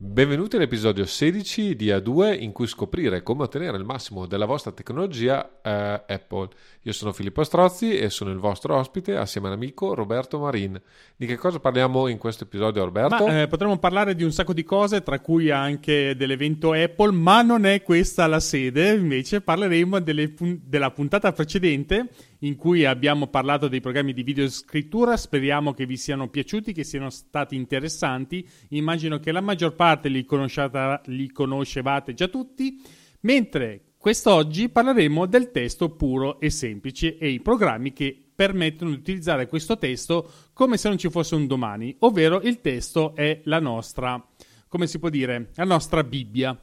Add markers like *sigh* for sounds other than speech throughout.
Benvenuti all'episodio 16 di A2 in cui scoprire come ottenere il massimo della vostra tecnologia eh, Apple. Io sono Filippo Strozzi e sono il vostro ospite assieme all'amico Roberto Marin. Di che cosa parliamo in questo episodio Roberto? Ma, eh, potremmo parlare di un sacco di cose tra cui anche dell'evento Apple, ma non è questa la sede, invece parleremo delle, della puntata precedente in cui abbiamo parlato dei programmi di videoscrittura. Speriamo che vi siano piaciuti, che siano stati interessanti. Immagino che la maggior parte li, li conoscevate già tutti. Mentre quest'oggi parleremo del testo puro e semplice e i programmi che permettono di utilizzare questo testo come se non ci fosse un domani, ovvero il testo è la nostra, come si può dire, la nostra Bibbia.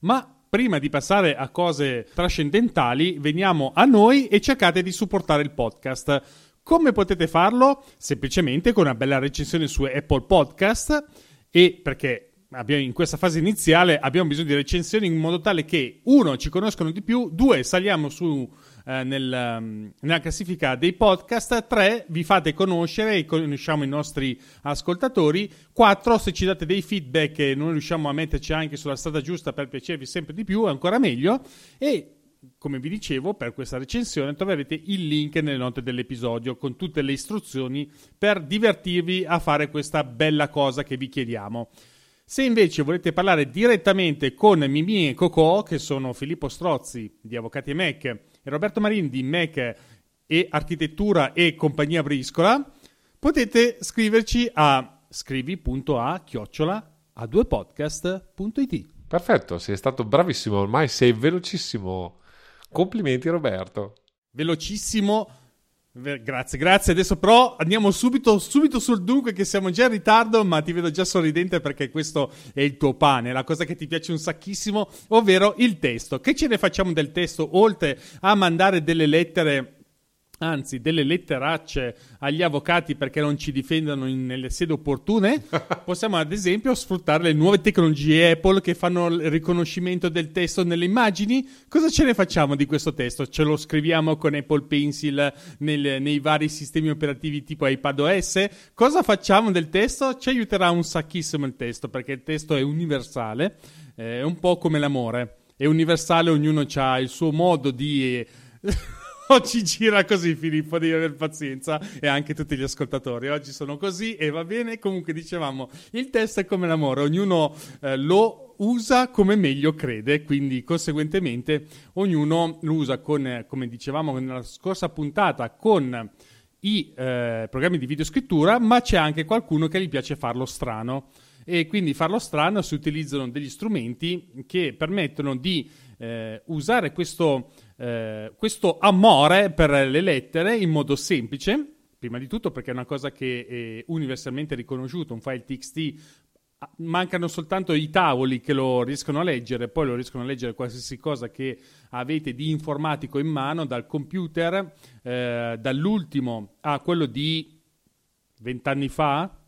Ma prima di passare a cose trascendentali, veniamo a noi e cercate di supportare il podcast. Come potete farlo? Semplicemente con una bella recensione su Apple Podcast e perché Abbiamo, in questa fase iniziale abbiamo bisogno di recensioni in modo tale che uno ci conoscono di più, due saliamo su eh, nel, um, nella classifica dei podcast, 3 vi fate conoscere e conosciamo i nostri ascoltatori, 4 se ci date dei feedback e non riusciamo a metterci anche sulla strada giusta per piacervi sempre di più, è ancora meglio e come vi dicevo, per questa recensione troverete il link nelle note dell'episodio con tutte le istruzioni per divertirvi a fare questa bella cosa che vi chiediamo. Se invece volete parlare direttamente con Mimi e Cocò, che sono Filippo Strozzi di Avvocati e Mac Roberto Marin di Mac e Architettura e Compagnia Briscola, potete scriverci a scrivi.a chiocciola a 2podcast.it. Perfetto, sei stato bravissimo, ormai sei velocissimo. Complimenti Roberto. Velocissimo Grazie, grazie. Adesso però andiamo subito, subito, sul dunque che siamo già in ritardo, ma ti vedo già sorridente perché questo è il tuo pane, la cosa che ti piace un sacchissimo, ovvero il testo. Che ce ne facciamo del testo oltre a mandare delle lettere anzi delle letteracce agli avvocati perché non ci difendano in, nelle sedi opportune, *laughs* possiamo ad esempio sfruttare le nuove tecnologie Apple che fanno il riconoscimento del testo nelle immagini. Cosa ce ne facciamo di questo testo? Ce lo scriviamo con Apple Pencil nel, nei vari sistemi operativi tipo iPadOS? Cosa facciamo del testo? Ci aiuterà un sacchissimo il testo perché il testo è universale, è un po' come l'amore. È universale, ognuno ha il suo modo di... *laughs* *laughs* Oggi gira così Filippo, devi avere pazienza e anche tutti gli ascoltatori. Oggi sono così e va bene. Comunque dicevamo, il test è come l'amore, ognuno eh, lo usa come meglio crede, quindi conseguentemente ognuno lo usa con, come dicevamo nella scorsa puntata, con i eh, programmi di videoscrittura, ma c'è anche qualcuno che gli piace farlo strano. E quindi farlo strano si utilizzano degli strumenti che permettono di eh, usare questo eh, questo amore per le lettere in modo semplice, prima di tutto perché è una cosa che è universalmente riconosciuta, un file TXT mancano soltanto i tavoli che lo riescono a leggere, poi lo riescono a leggere qualsiasi cosa che avete di informatico in mano, dal computer, eh, dall'ultimo a quello di vent'anni fa,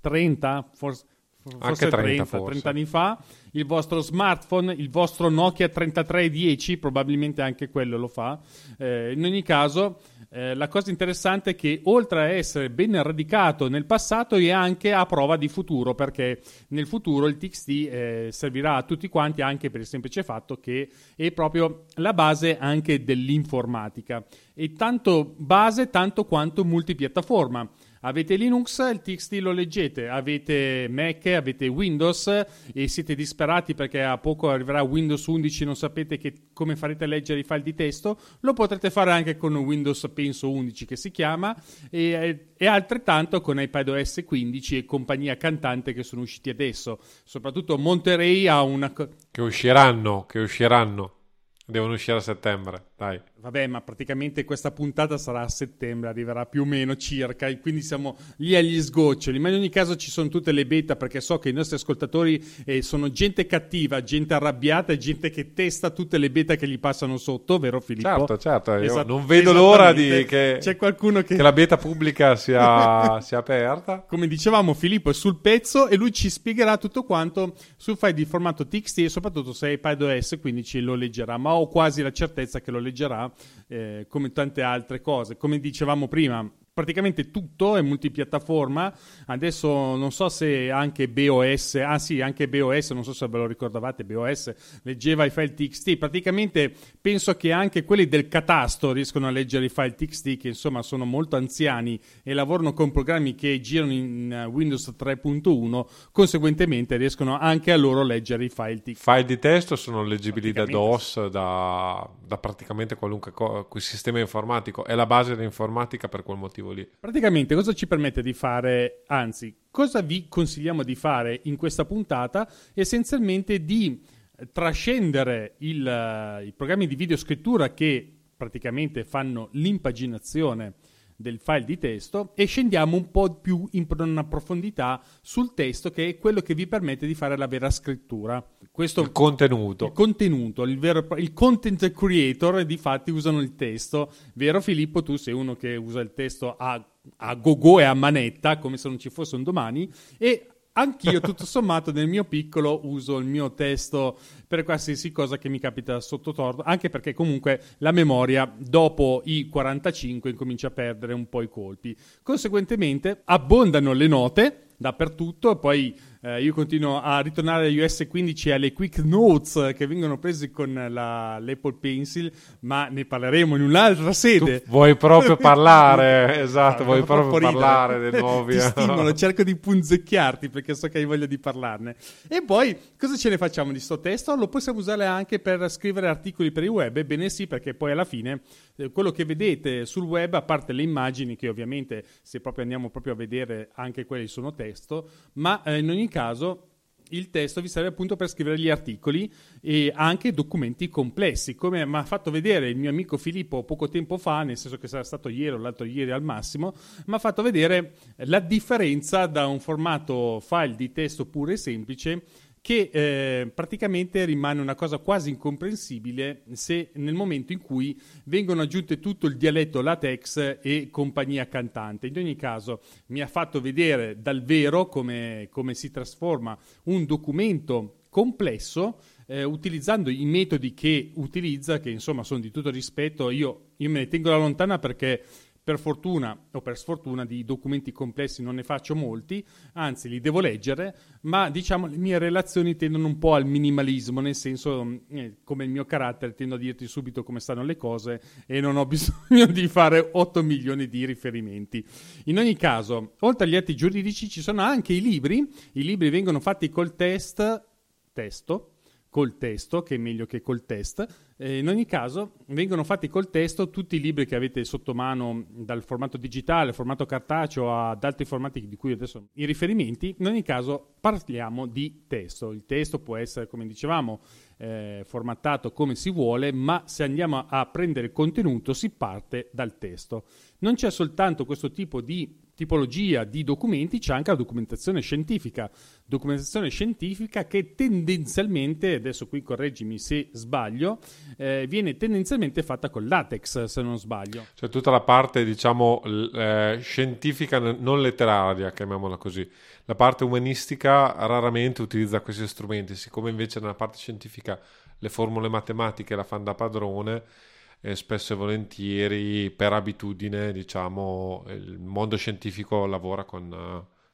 30, forse, forse 30, 30, forse. 30 anni fa, il vostro smartphone, il vostro Nokia 3310, probabilmente anche quello lo fa. Eh, in ogni caso, eh, la cosa interessante è che oltre a essere ben radicato nel passato è anche a prova di futuro, perché nel futuro il TXT eh, servirà a tutti quanti anche per il semplice fatto che è proprio la base anche dell'informatica. E tanto base tanto quanto multipiattaforma. Avete Linux, il TXT lo leggete, avete Mac, avete Windows? E siete disperati perché a poco arriverà Windows 11 e non sapete che, come farete a leggere i file di testo, lo potrete fare anche con Windows penso 11 che si chiama e, e altrettanto con iPadOS 15 e compagnia cantante che sono usciti adesso. Soprattutto Monterey ha una... Che usciranno, che usciranno. Devono uscire a settembre, dai. Vabbè, ma praticamente questa puntata sarà a settembre, arriverà più o meno circa, e quindi siamo lì agli sgoccioli. Ma in ogni caso ci sono tutte le beta, perché so che i nostri ascoltatori eh, sono gente cattiva, gente arrabbiata e gente che testa tutte le beta che gli passano sotto, vero Filippo? Certo, certo. Esat- non vedo l'ora di che, C'è qualcuno che... che la beta pubblica sia, *laughs* sia aperta. Come dicevamo, Filippo è sul pezzo e lui ci spiegherà tutto quanto sul file di formato TXT e soprattutto se è iPadOS, quindi ce lo leggerà. Ma ho quasi la certezza che lo leggerà eh, come tante altre cose. Come dicevamo prima, praticamente tutto è multipiattaforma. Adesso non so se anche BOS, ah sì, anche BOS, non so se ve lo ricordavate, BOS leggeva i file TXT. Praticamente penso che anche quelli del catasto riescono a leggere i file TXT, che insomma sono molto anziani e lavorano con programmi che girano in eh, Windows 3.1, conseguentemente riescono anche a loro leggere i file TXT. File di testo sono leggibili da DOS, da, da praticamente qualunque co- sistema informatico. È la base dell'informatica per quel motivo lì. Praticamente cosa ci permette di fare, anzi, cosa vi consigliamo di fare in questa puntata? Essenzialmente di trascendere il, uh, i programmi di videoscrittura che praticamente fanno l'impaginazione del file di testo e scendiamo un po' più in profondità sul testo che è quello che vi permette di fare la vera scrittura. Questo, il contenuto. Il contenuto, il, vero, il content creator di fatti usano il testo. Vero Filippo, tu sei uno che usa il testo a, a go-go e a manetta come se non ci fosse un domani e anch'io tutto sommato nel mio piccolo uso il mio testo per qualsiasi cosa che mi capita sotto torno, anche perché comunque la memoria dopo i 45 incomincia a perdere un po' i colpi. Conseguentemente abbondano le note dappertutto, poi eh, io continuo a ritornare agli US 15 e alle quick notes che vengono presi con la, l'Apple Pencil, ma ne parleremo in un'altra sede. Tu vuoi proprio *laughs* parlare, esatto, vuoi proprio parlare dei nuovi. Ti stimolo, *laughs* cerco di punzecchiarti perché so che hai voglia di parlarne. E poi cosa ce ne facciamo di sto testo? Lo possiamo usare anche per scrivere articoli per il web? Ebbene sì, perché poi alla fine eh, quello che vedete sul web, a parte le immagini, che ovviamente se proprio andiamo proprio a vedere anche quelli sono testo, ma eh, in ogni caso il testo vi serve appunto per scrivere gli articoli e anche documenti complessi, come mi ha fatto vedere il mio amico Filippo poco tempo fa, nel senso che sarà stato ieri o l'altro ieri al massimo, mi ha fatto vedere la differenza da un formato file di testo puro e semplice che eh, praticamente rimane una cosa quasi incomprensibile se nel momento in cui vengono aggiunte tutto il dialetto latex e compagnia cantante. In ogni caso mi ha fatto vedere dal vero come, come si trasforma un documento complesso eh, utilizzando i metodi che utilizza, che insomma sono di tutto rispetto, io, io me ne tengo da lontana perché per fortuna o per sfortuna di documenti complessi non ne faccio molti, anzi li devo leggere, ma diciamo le mie relazioni tendono un po' al minimalismo, nel senso eh, come il mio carattere tendo a dirti subito come stanno le cose e non ho *laughs* bisogno di fare 8 milioni di riferimenti. In ogni caso, oltre agli atti giuridici ci sono anche i libri, i libri vengono fatti col test, testo, col testo, che è meglio che col test. In ogni caso, vengono fatti col testo tutti i libri che avete sotto mano, dal formato digitale, formato cartaceo ad altri formati di cui adesso i riferimenti. In ogni caso, parliamo di testo. Il testo può essere, come dicevamo, eh, formattato come si vuole, ma se andiamo a prendere contenuto si parte dal testo. Non c'è soltanto questo tipo di tipologia di documenti c'è anche la documentazione scientifica. Documentazione scientifica che tendenzialmente, adesso qui correggimi se sbaglio, eh, viene tendenzialmente fatta con latex, se non sbaglio. Cioè tutta la parte, diciamo, eh, scientifica, non letteraria, chiamiamola così. La parte umanistica raramente utilizza questi strumenti, siccome invece nella parte scientifica le formule matematiche la fanno da padrone eh, spesso e volentieri per abitudine, diciamo, il mondo scientifico lavora con,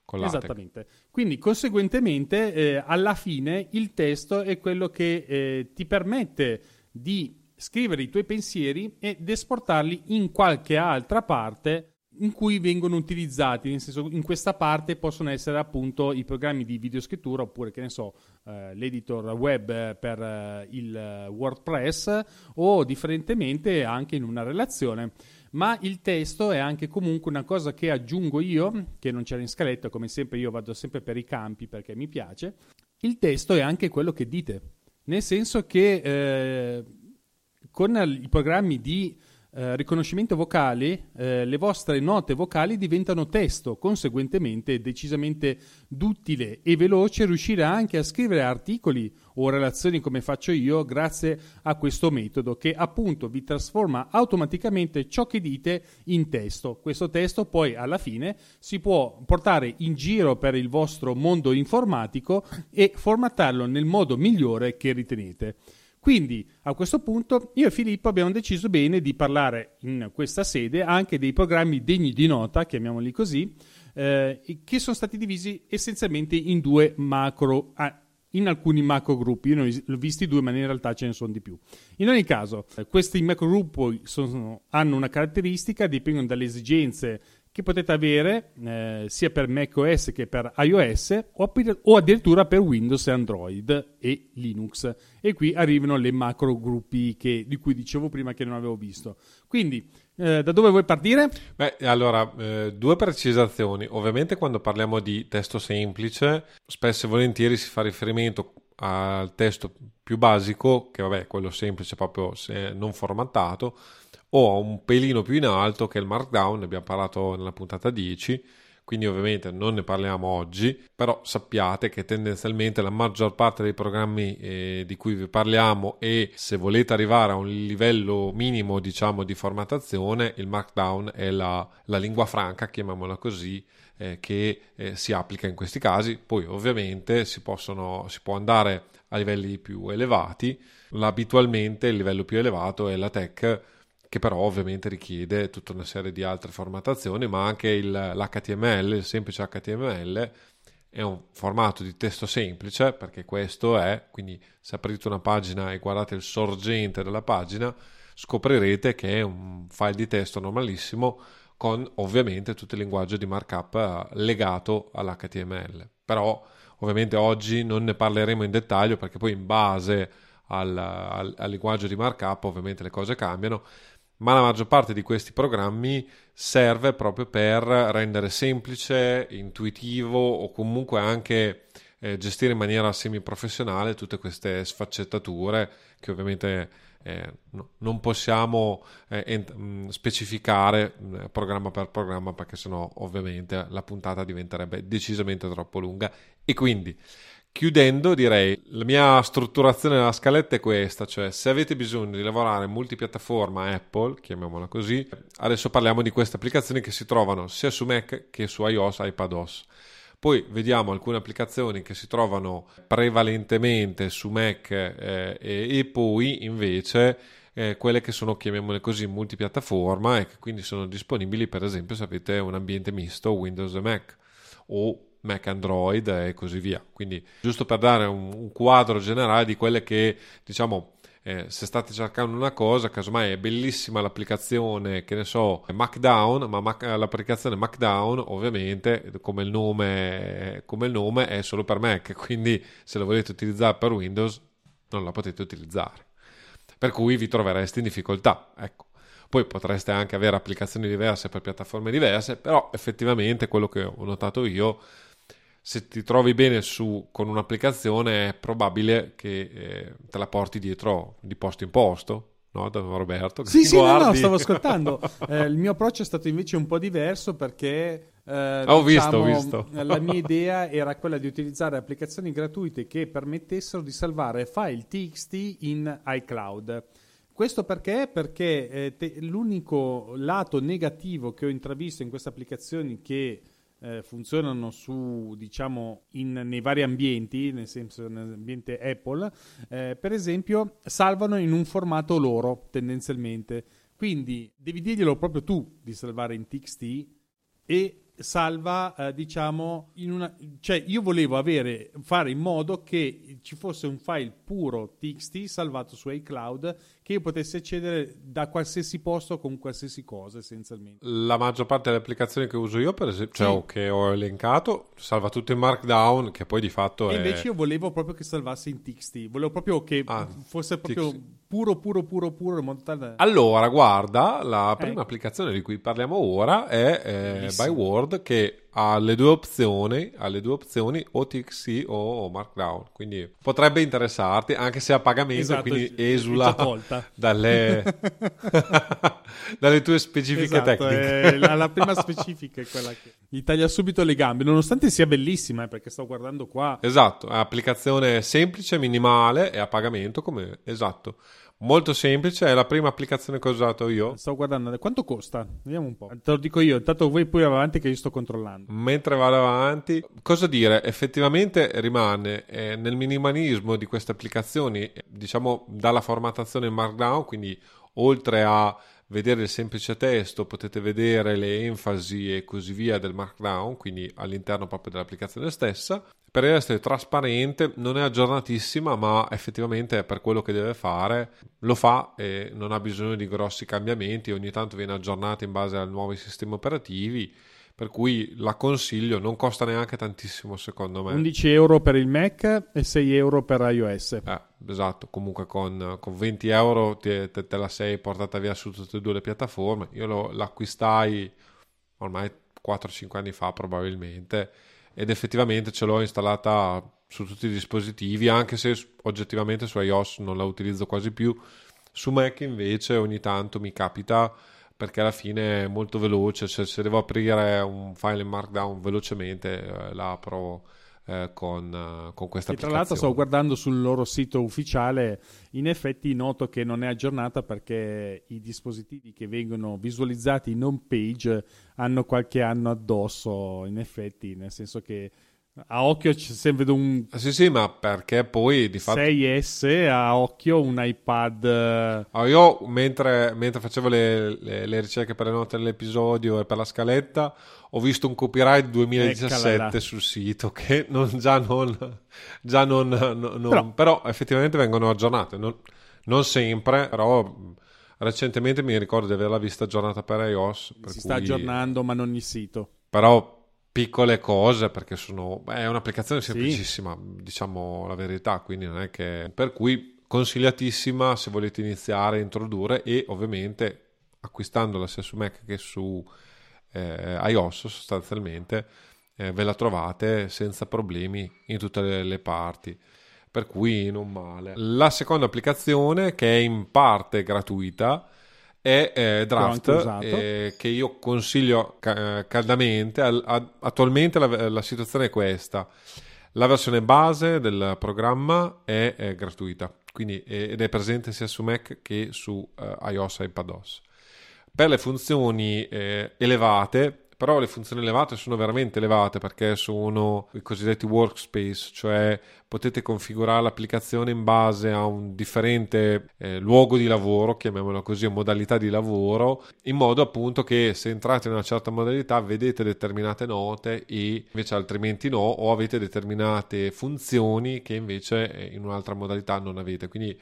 con l'ATEC. Esattamente. Quindi, conseguentemente, eh, alla fine il testo è quello che eh, ti permette di scrivere i tuoi pensieri ed esportarli in qualche altra parte in cui vengono utilizzati, nel senso in questa parte possono essere appunto i programmi di videoscrittura oppure che ne so, eh, l'editor web per eh, il WordPress o differentemente anche in una relazione. Ma il testo è anche comunque una cosa che aggiungo io, che non c'era in scaletta, come sempre io vado sempre per i campi perché mi piace. Il testo è anche quello che dite, nel senso che eh, con i programmi di eh, riconoscimento vocale, eh, le vostre note vocali diventano testo, conseguentemente è decisamente duttile e veloce riuscire anche a scrivere articoli o relazioni come faccio io grazie a questo metodo che appunto vi trasforma automaticamente ciò che dite in testo. Questo testo poi alla fine si può portare in giro per il vostro mondo informatico e formattarlo nel modo migliore che ritenete. Quindi a questo punto io e Filippo abbiamo deciso bene di parlare in questa sede anche dei programmi degni di nota, chiamiamoli così, eh, che sono stati divisi essenzialmente in due macro, ah, in alcuni macro gruppi. Io ne ho visti due, ma in realtà ce ne sono di più. In ogni caso, eh, questi macro gruppi sono, hanno una caratteristica, dipendono dalle esigenze che potete avere eh, sia per macOS che per iOS o, o, addirittura per Windows e Android e Linux. E qui arrivano le macro gruppi che, di cui dicevo prima che non avevo visto. Quindi, eh, da dove vuoi partire? Beh, allora, eh, due precisazioni. Ovviamente quando parliamo di testo semplice, spesso e volentieri si fa riferimento al testo più basico, che vabbè, quello semplice proprio non formattato, o un pelino più in alto che il Markdown, ne abbiamo parlato nella puntata 10, quindi ovviamente non ne parliamo oggi, però sappiate che tendenzialmente la maggior parte dei programmi eh, di cui vi parliamo e se volete arrivare a un livello minimo diciamo di formattazione, il Markdown è la, la lingua franca, chiamiamola così, eh, che eh, si applica in questi casi, poi ovviamente si, possono, si può andare a livelli più elevati, abitualmente il livello più elevato è la tech che però ovviamente richiede tutta una serie di altre formattazioni, ma anche il, l'HTML, il semplice HTML, è un formato di testo semplice, perché questo è, quindi se aprite una pagina e guardate il sorgente della pagina, scoprirete che è un file di testo normalissimo con ovviamente tutto il linguaggio di markup eh, legato all'HTML. Però ovviamente oggi non ne parleremo in dettaglio perché poi in base al, al, al linguaggio di markup ovviamente le cose cambiano ma la maggior parte di questi programmi serve proprio per rendere semplice, intuitivo o comunque anche eh, gestire in maniera semi-professionale tutte queste sfaccettature che ovviamente eh, no, non possiamo eh, ent- mm, specificare mm, programma per programma perché sennò ovviamente la puntata diventerebbe decisamente troppo lunga. E quindi Chiudendo, direi, la mia strutturazione della scaletta è questa, cioè se avete bisogno di lavorare multipiattaforma Apple, chiamiamola così, adesso parliamo di queste applicazioni che si trovano sia su Mac che su iOS, iPadOS. Poi vediamo alcune applicazioni che si trovano prevalentemente su Mac eh, e, e, poi invece eh, quelle che sono, chiamiamole così, multipiattaforma e che quindi sono disponibili per esempio se avete un ambiente misto Windows e Mac o Mac Android e così via. Quindi giusto per dare un, un quadro generale di quelle che diciamo eh, se state cercando una cosa, casomai è bellissima l'applicazione, che ne so, Macdown, ma Mac, l'applicazione Macdown ovviamente come il, nome, come il nome è solo per Mac, *laughs* quindi se la volete utilizzare per Windows non la potete utilizzare. Per cui vi trovereste in difficoltà, ecco. Poi potreste anche avere applicazioni diverse per piattaforme diverse, però effettivamente quello che ho notato io se ti trovi bene su, con un'applicazione è probabile che eh, te la porti dietro di posto in posto. No, Roberto? Sì, *laughs* sì, no, no, stavo ascoltando. *laughs* Eh, il mio approccio è stato invece un po' diverso perché eh, ho visto, ho diciamo, visto. la mia *laughs* idea era quella di utilizzare applicazioni gratuite che permettessero di salvare file TXT in iCloud. Questo perché? Perché eh, te, l'unico lato negativo che ho intravisto in queste applicazioni che eh, funzionano su, diciamo, in, nei vari ambienti, nel senso nell'ambiente Apple, eh, per esempio, salvano in un formato loro tendenzialmente. Quindi devi dirglielo proprio tu di salvare in TXT e salva, eh, diciamo, in una... cioè io volevo avere, fare in modo che ci fosse un file puro TXT salvato su iCloud che io potessi accedere da qualsiasi posto con qualsiasi cosa essenzialmente. La maggior parte delle applicazioni che uso io, per esempio, cioè, sì. che ho elencato, salva tutto in Markdown, che poi di fatto e è... invece io volevo proprio che salvasse in TXT, volevo proprio che ah, fosse proprio... TXT puro, puro, puro, puro. In modo tale... Allora, guarda, la prima eh. applicazione di cui parliamo ora è eh, Byword che ha le due opzioni, ha le due opzioni o TXT o Markdown, quindi potrebbe interessarti anche se a pagamento, esatto, quindi esula *laughs* dalle, *laughs* dalle tue specifiche esatto, tecniche. la, la, prima specifica è quella che gli taglia subito le gambe, nonostante sia bellissima, eh, perché sto guardando qua. Esatto, è applicazione semplice, minimale e a pagamento come esatto molto semplice, è la prima applicazione che ho usato io. Sto guardando, quanto costa? Vediamo un po'. Te lo dico io, intanto voi poi avanti che io sto controllando. mentre vado avanti, cosa dire? Effettivamente rimane eh, nel minimalismo di queste applicazioni, diciamo dalla formattazione in Markdown, quindi oltre a vedere il semplice testo, potete vedere le enfasi e così via del Markdown, quindi all'interno proprio dell'applicazione stessa. Per essere trasparente, non è aggiornatissima, ma effettivamente per quello che deve fare lo fa e non ha bisogno di grossi cambiamenti. Ogni tanto viene aggiornata in base ai nuovi sistemi operativi per cui la consiglio, non costa neanche tantissimo secondo me. 11 euro per il Mac e 6 euro per iOS. Eh, esatto, comunque con, con 20 euro te, te, te, la sei portata via su tutte e due le piattaforme. Io lo, l'acquistai ormai 4-5 anni fa probabilmente ed effettivamente ce l'ho installata su tutti i dispositivi, anche se oggettivamente su iOS non la utilizzo quasi più. Su Mac invece ogni tanto mi capita perché alla fine è molto veloce, cioè, se devo aprire un file in Markdown velocemente eh, l'apro eh, con, eh, con questa e applicazione. Tra l'altro sto guardando sul loro sito ufficiale, in effetti noto che non è aggiornata perché i dispositivi che vengono visualizzati in home page hanno qualche anno addosso, in effetti, nel senso che a occhio c'è sempre un. Sì, sì, ma perché poi di fatto. 6S a occhio un iPad. Allora, io mentre, mentre facevo le, le, le, ricerche per le note dell'episodio e per la scaletta, ho visto un copyright 2017 sul sito che non, già non. Già non, non però, però, effettivamente vengono aggiornate. Non, non sempre, però recentemente mi ricordo di averla vista aggiornata per iOS. Per si cui... sta aggiornando, ma non il sito. Però piccole cose perché sono è un'applicazione semplicissima sì. diciamo la verità quindi non è che per cui consigliatissima se volete iniziare a introdurre e ovviamente acquistandola sia su Mac che su eh, iOS sostanzialmente eh, ve la trovate senza problemi in tutte le, le parti per cui non male la seconda applicazione che è in parte gratuita è eh, Draft eh, che io consiglio ca- eh, caldamente. Al- a- attualmente la-, la, situazione è questa. La versione base del programma è, è gratuita quindi, ed è presente sia su Mac che su uh, iOS e iPadOS. Per le funzioni eh, elevate però le funzioni elevate sono veramente elevate perché sono i cosiddetti workspace, cioè potete configurare l'applicazione in base a un differente eh, luogo di lavoro, chiamiamolo così, modalità di lavoro, in modo appunto che se entrate in una certa modalità vedete determinate note e invece altrimenti no, o avete determinate funzioni che invece eh, in un'altra modalità non avete. Quindi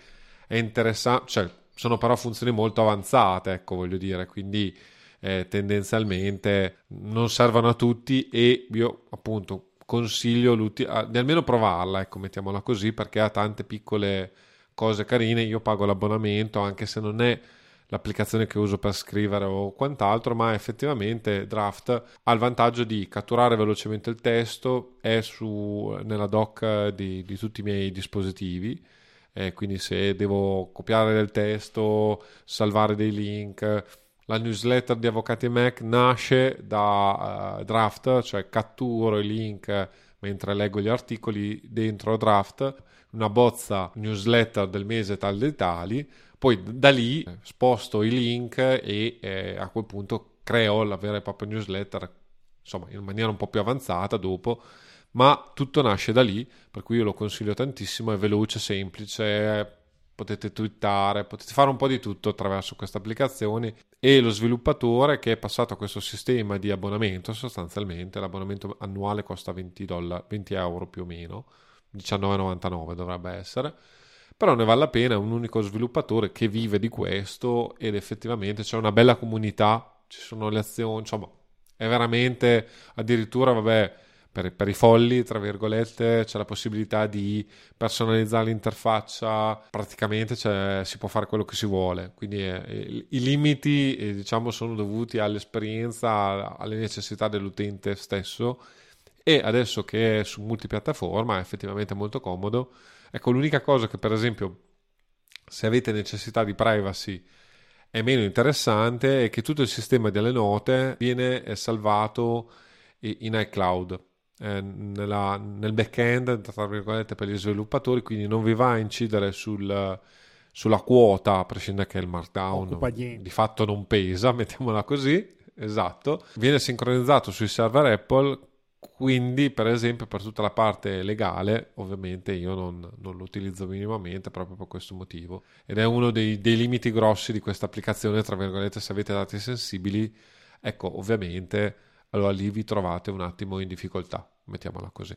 è interessante, cioè sono però funzioni molto avanzate, ecco, voglio dire, quindi eh, tendenzialmente non servono a tutti e io appunto consiglio di almeno provarla, ecco, mettiamola così, perché ha tante piccole cose carine. Io pago l'abbonamento anche se non è l'applicazione che uso per scrivere o quant'altro, ma effettivamente Draft ha il vantaggio di catturare velocemente il testo, è su, nella doc di, di tutti i miei dispositivi. Eh, quindi se devo copiare del testo, salvare dei link, la newsletter di Avvocati Mac nasce da uh, draft, cioè catturo i link mentre leggo gli articoli dentro draft, una bozza newsletter del mese tal dei tali, poi da lì sposto i link e eh, a quel punto creo la vera e propria newsletter, insomma in maniera un po' più avanzata dopo, ma tutto nasce da lì, per cui io lo consiglio tantissimo, è veloce, semplice, potete twittare, potete fare un po' di tutto attraverso queste applicazioni. E lo sviluppatore che è passato a questo sistema di abbonamento, sostanzialmente l'abbonamento annuale costa 20, dollari, 20 euro più o meno, 19,99 dovrebbe essere, però ne vale la pena, è un unico sviluppatore che vive di questo ed effettivamente c'è una bella comunità, ci sono le azioni, insomma è veramente addirittura, vabbè, per, per, i folli, tra virgolette, c'è la possibilità di personalizzare l'interfaccia, praticamente si può fare quello che si vuole, quindi eh, i limiti eh, diciamo, sono dovuti all'esperienza, alle necessità dell'utente stesso. E adesso che è su multipiattaforma è effettivamente molto comodo. Ecco, l'unica cosa che per esempio se avete necessità di privacy è meno interessante è che tutto il sistema delle note viene eh, salvato in iCloud eh, nella, nel back-end, tra virgolette, per gli sviluppatori, quindi non vi va a incidere sul, sulla quota, a prescindere che il markdown di fatto non pesa, *laughs* mettiamola così, esatto, viene sincronizzato sui server Apple quindi, per esempio, per tutta la parte legale, ovviamente io non, non, lo utilizzo minimamente proprio per questo motivo. Ed è uno dei, dei limiti grossi di questa applicazione, tra virgolette, se avete dati sensibili, ecco, ovviamente, allora lì vi trovate un attimo in difficoltà, mettiamola così.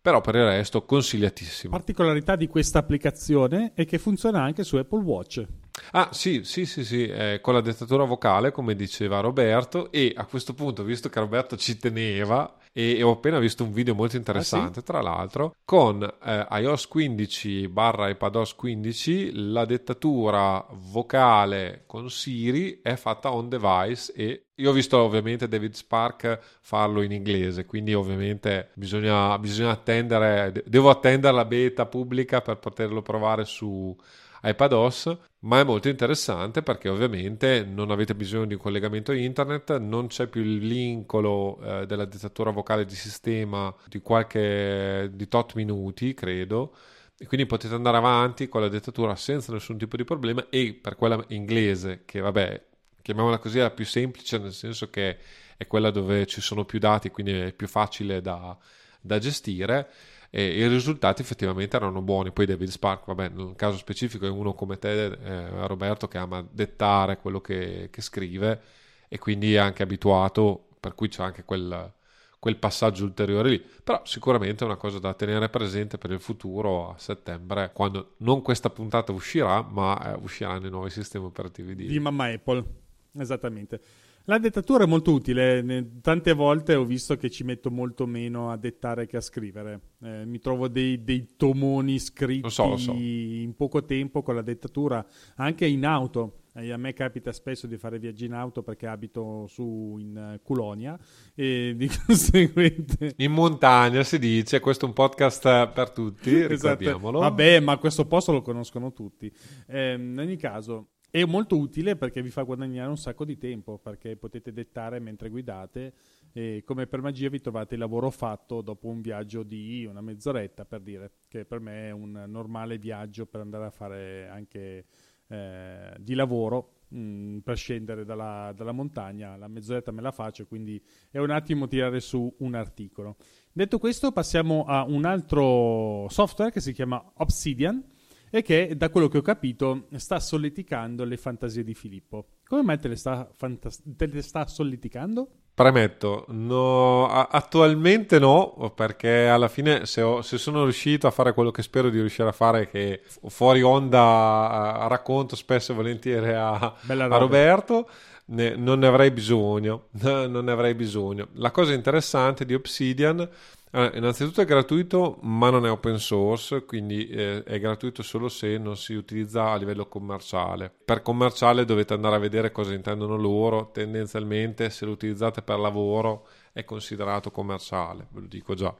Però per il resto consigliatissimo. Particolarità di questa applicazione è che funziona anche su Apple Watch. Ah sì, sì, sì, sì, eh, con la dettatura vocale come diceva Roberto e a questo punto, visto che Roberto ci teneva e, ho appena visto un video molto interessante, ah, sì? tra l'altro, con eh, iOS 15 barra iPadOS 15 la dettatura vocale con Siri è fatta on device e io ho visto ovviamente David Spark farlo in inglese, quindi ovviamente bisogna, bisogna attendere, devo attendere la beta pubblica per poterlo provare su iPadOS, ma è molto interessante perché ovviamente non avete bisogno di un collegamento internet, non c'è più il vincolo eh, della dettatura vocale di sistema di qualche di tot minuti, credo. E quindi potete andare avanti con la dettatura senza nessun tipo di problema e per quella inglese, che vabbè, chiamiamola così, la più semplice, nel senso che è quella dove ci sono più dati, quindi è più facile da, da gestire e i risultati effettivamente erano buoni. Poi David Spark, vabbè, nel caso specifico è uno come te, eh, Roberto, che ama dettare quello che, che, scrive e quindi è anche abituato, per cui c'è anche quel, quel passaggio ulteriore lì. Però sicuramente è una cosa da tenere presente per il futuro a settembre, quando non questa puntata uscirà, ma eh, usciranno i nuovi sistemi operativi di, di mamma Apple. Esattamente. La dettatura è molto utile, tante volte ho visto che ci metto molto meno a dettare che a scrivere. Eh, mi trovo dei, dei tomoni scritti lo so, lo so. in poco tempo con la dettatura, anche in auto. Eh, a me capita spesso di fare viaggi in auto perché abito su in Culonia e di *laughs* conseguente... In montagna si dice, questo è un podcast per tutti, esatto. ricordiamolo. Esatto. Vabbè, ma questo posto lo conoscono tutti. Eh, in ogni caso, è molto utile perché vi fa guadagnare un sacco di tempo, perché potete dettare mentre guidate e come per magia vi trovate il lavoro fatto dopo un viaggio di una mezz'oretta, per dire, che per me è un normale viaggio per andare a fare anche eh, di lavoro, mh, mm, per scendere dalla, dalla, montagna, la mezz'oretta me la faccio, quindi è un attimo tirare su un articolo. Detto questo passiamo a un altro software che si chiama Obsidian, e che, da quello che ho capito, sta solleticando le fantasie di Filippo. Come mai te le sta, fantas- te le sta solleticando? Premetto, no, attualmente no, perché alla fine se, ho, se, sono riuscito a fare quello che spero di riuscire a fare, che fuori onda uh, racconto spesso e volentieri a, a Roberto, ne, non ne avrei bisogno, *laughs* non ne avrei bisogno. La cosa interessante di Obsidian allora, innanzitutto è gratuito, ma non è open source, quindi eh, è gratuito solo se non si utilizza a livello commerciale. Per commerciale dovete andare a vedere cosa intendono loro. Tendenzialmente, se lo utilizzate per lavoro, è considerato commerciale, ve lo dico già.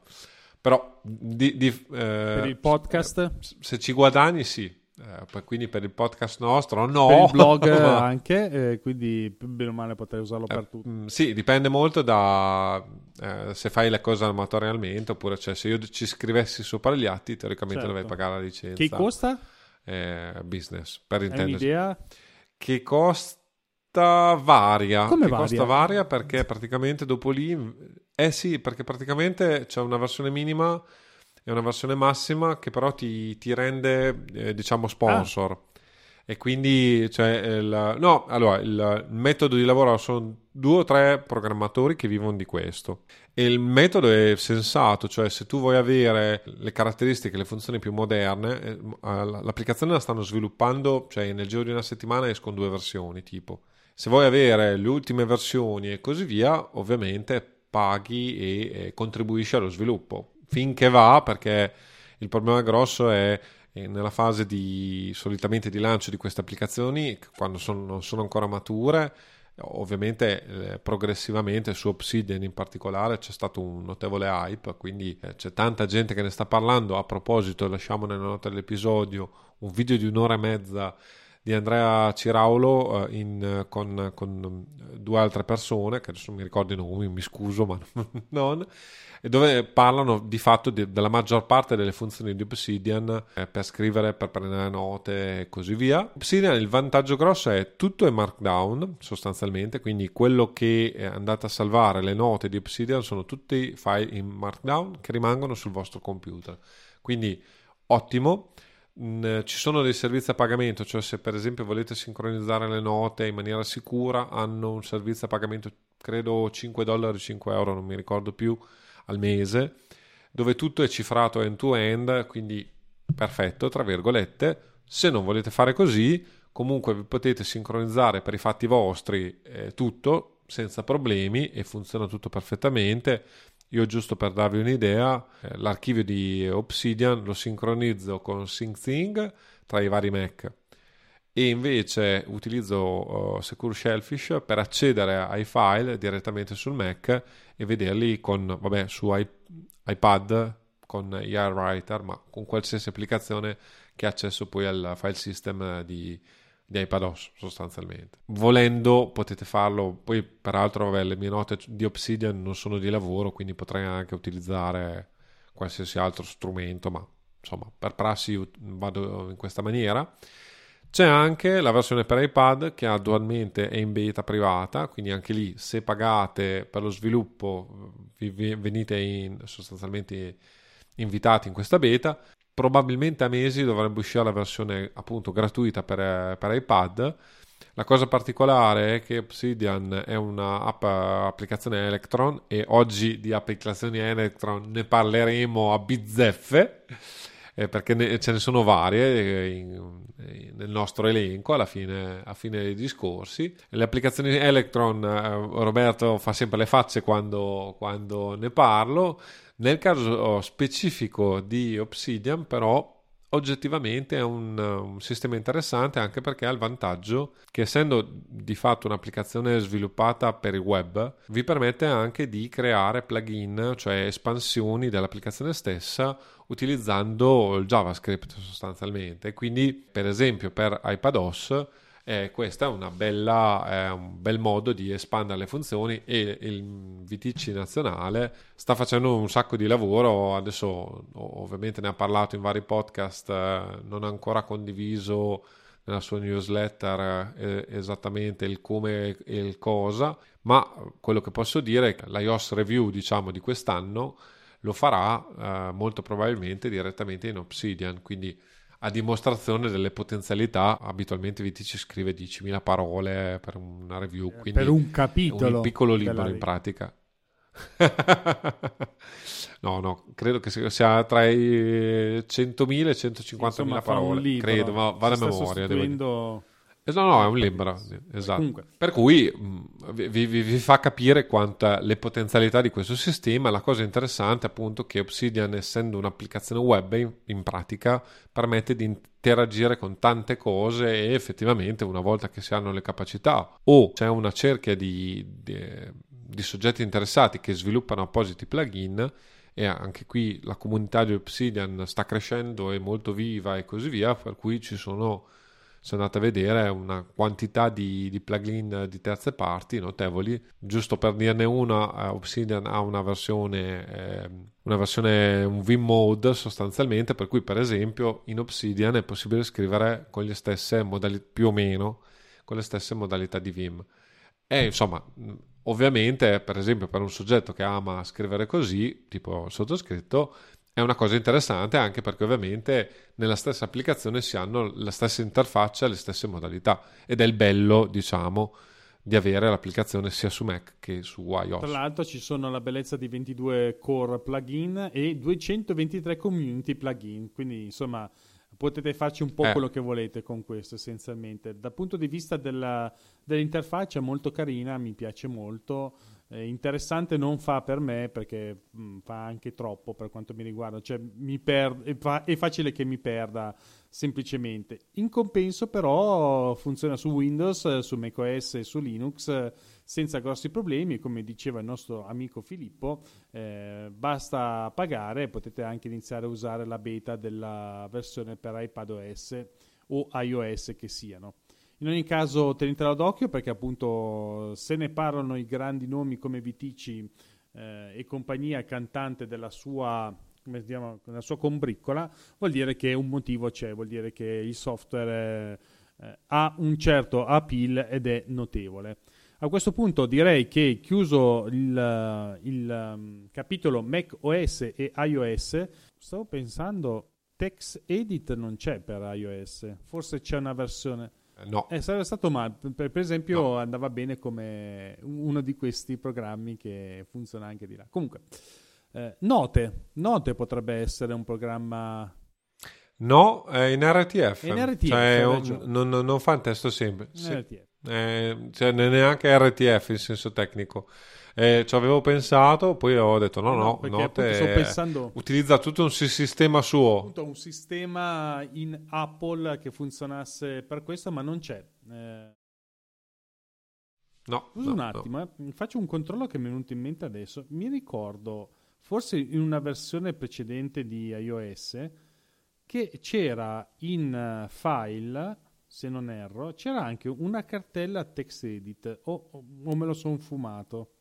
Però di, di, eh, per il podcast, se ci guadagni, sì. Eh, quindi per il podcast nostro no per il blog *laughs* anche eh, quindi bene o male potrei usarlo per eh, tutto mm, sì dipende molto da eh, se fai le cose amatorialmente oppure cioè, se io ci scrivessi sopra gli atti teoricamente certo. dovrei pagare la licenza che costa? Eh, business per intenderci un'idea? che costa varia come che varia? costa varia perché praticamente dopo lì eh sì perché praticamente c'è una versione minima è una versione massima che però ti, ti rende, eh, diciamo, sponsor. Ah. E quindi, cioè, il, no, allora, il, metodo di lavoro sono due o tre programmatori che vivono di questo. E il metodo è sensato, cioè se tu vuoi avere le caratteristiche, le funzioni più moderne, eh, l'applicazione la stanno sviluppando, cioè nel giro di una settimana escono due versioni, tipo. Se vuoi avere le ultime versioni e così via, ovviamente paghi e, e contribuisci allo sviluppo finché va, perché il problema grosso è nella fase di solitamente di lancio di queste applicazioni, quando sono, non sono ancora mature, ovviamente eh, progressivamente su Obsidian in particolare c'è stato un notevole hype, quindi eh, c'è tanta gente che ne sta parlando. A proposito, lasciamo nella nota dell'episodio un video di un'ora e mezza di Andrea Ciraulo eh, in, con, con, due altre persone, che adesso mi ricordo i nomi, mi scuso, ma *laughs* non, dove parlano di fatto di, della maggior parte delle funzioni di Obsidian eh, per scrivere, per prendere note e così via. Obsidian il vantaggio grosso è tutto è markdown sostanzialmente, quindi quello che andate a salvare, le note di Obsidian sono tutti file in markdown che rimangono sul vostro computer. Quindi ottimo. Mm, ci sono dei servizi a pagamento, cioè se per esempio volete sincronizzare le note in maniera sicura, hanno un servizio a pagamento, credo 5 dollari, 5 euro, non mi ricordo più, al mese, dove tutto è cifrato end to end, quindi perfetto, tra virgolette. Se non volete fare così, comunque vi potete sincronizzare per i fatti vostri eh, tutto senza problemi e funziona tutto perfettamente. Io giusto per darvi un'idea, eh, l'archivio di Obsidian lo sincronizzo con SyncThing tra i vari Mac. E invece utilizzo uh, Secure Shellfish per accedere ai file direttamente sul Mac e vederli con, vabbè, su iPad con iWriter, ma con qualsiasi applicazione che ha accesso poi al file system di, di iPadOS sostanzialmente. Volendo potete farlo, poi peraltro vabbè, le mie note di Obsidian non sono di lavoro, quindi potrei anche utilizzare qualsiasi altro strumento, ma insomma per prassi vado in questa maniera. C'è anche la versione per iPad che attualmente è in beta privata, quindi anche lì se pagate per lo sviluppo vi venite in, sostanzialmente invitati in questa beta probabilmente a mesi dovrebbe uscire la versione appunto gratuita per, per iPad. La cosa particolare è che Obsidian è una app, applicazione Electron e oggi di applicazioni Electron ne parleremo a bizzeffe eh, perché ne, ce ne sono varie eh, in, in, nel nostro elenco alla fine, fine dei discorsi. Le applicazioni Electron, eh, Roberto fa sempre le facce quando, quando ne parlo. Nel caso specifico di Obsidian, però, oggettivamente è un, un, sistema interessante anche perché ha il vantaggio che essendo di fatto un'applicazione sviluppata per il web vi permette anche di creare plugin cioè espansioni dell'applicazione stessa utilizzando il JavaScript sostanzialmente. Quindi per esempio per iPadOS eh, questo è, bella, è un bel modo di espandere le funzioni e il VTC nazionale sta facendo un sacco di lavoro, adesso ovviamente ne ha parlato in vari podcast, eh, non ha ancora condiviso nella sua newsletter eh, esattamente il come e il cosa, ma quello che posso dire è che l'iOS review diciamo di quest'anno lo farà eh, molto probabilmente direttamente in Obsidian, quindi a dimostrazione delle potenzialità. Abitualmente VTC scrive 10.000 parole per una review, quindi per un capitolo. Un piccolo libro in pratica. *laughs* no, no, credo che sia tra i 100.000 e 150.000 parole. Credo, ma vado a memoria. Devo No, no, è un libro, esatto. Comunque. Per cui mh, vi, vi, vi, fa capire quanta le potenzialità di questo sistema. La cosa interessante è appunto che Obsidian, essendo un'applicazione web, in, in, pratica permette di interagire con tante cose e effettivamente una volta che si hanno le capacità o c'è una cerchia di, di, di soggetti interessati che sviluppano appositi plugin, e anche qui la comunità di Obsidian sta crescendo, è molto viva e così via, per cui ci sono se andate a vedere una quantità di, di plugin di terze parti notevoli. Giusto per dirne una, uh, Obsidian ha una versione, eh, una versione, un Vim mode sostanzialmente, per cui per esempio in Obsidian è possibile scrivere con le stesse modalità, più o meno, con le stesse modalità di Vim. E insomma, ovviamente, per esempio, per un soggetto che ama scrivere così, tipo sottoscritto, è una cosa interessante anche perché ovviamente nella stessa applicazione si hanno la stessa interfaccia, le stesse modalità ed è il bello, diciamo, di avere l'applicazione sia su Mac che su iOS. Tra l'altro ci sono la bellezza di 22 core plugin e 223 community plugin, quindi insomma potete farci un po' eh. quello che volete con questo essenzialmente. Dal punto di vista della, dell'interfaccia molto carina, mi piace molto eh, interessante non fa per me perché mh, mm, fa anche troppo per quanto mi riguarda, cioè mi per- è, fa- è, facile che mi perda semplicemente. In compenso però funziona su Windows, su macOS e su Linux senza grossi problemi, come diceva il nostro amico Filippo, eh, basta pagare, potete anche iniziare a usare la beta della versione per iPadOS o iOS che siano. In ogni caso tenetelo d'occhio perché appunto se ne parlano i grandi nomi come Vitici eh, e compagnia cantante della sua, come diciamo, della sua combriccola, vuol dire che un motivo c'è, vuol dire che il software eh, ha un certo appeal ed è notevole. A questo punto direi che chiuso il, il um, capitolo Mac OS e iOS, stavo pensando Text Edit non c'è per iOS, forse c'è una versione... No. Eh, sarebbe stato male. Per, per esempio, no. andava bene come uno di questi programmi che funziona anche di là. Comunque, eh, Note. Note potrebbe essere un programma. No, è in RTF. È in RTF. Cioè, un, non, non, fa un testo semplice. Sì. RTF. Eh, cioè, neanche RTF in senso tecnico. Eh, ci avevo pensato, poi ho detto no, no, no Note sto pensando, utilizza tutto un sistema suo. Appunto, un sistema in Apple che funzionasse per questo, ma non c'è. Eh, no. Scusa no, un attimo, no. eh, faccio un controllo che mi è venuto in mente adesso. Mi ricordo, forse in una versione precedente di iOS, che c'era in file se non erro, c'era anche una cartella text edit o, o me lo sono fumato.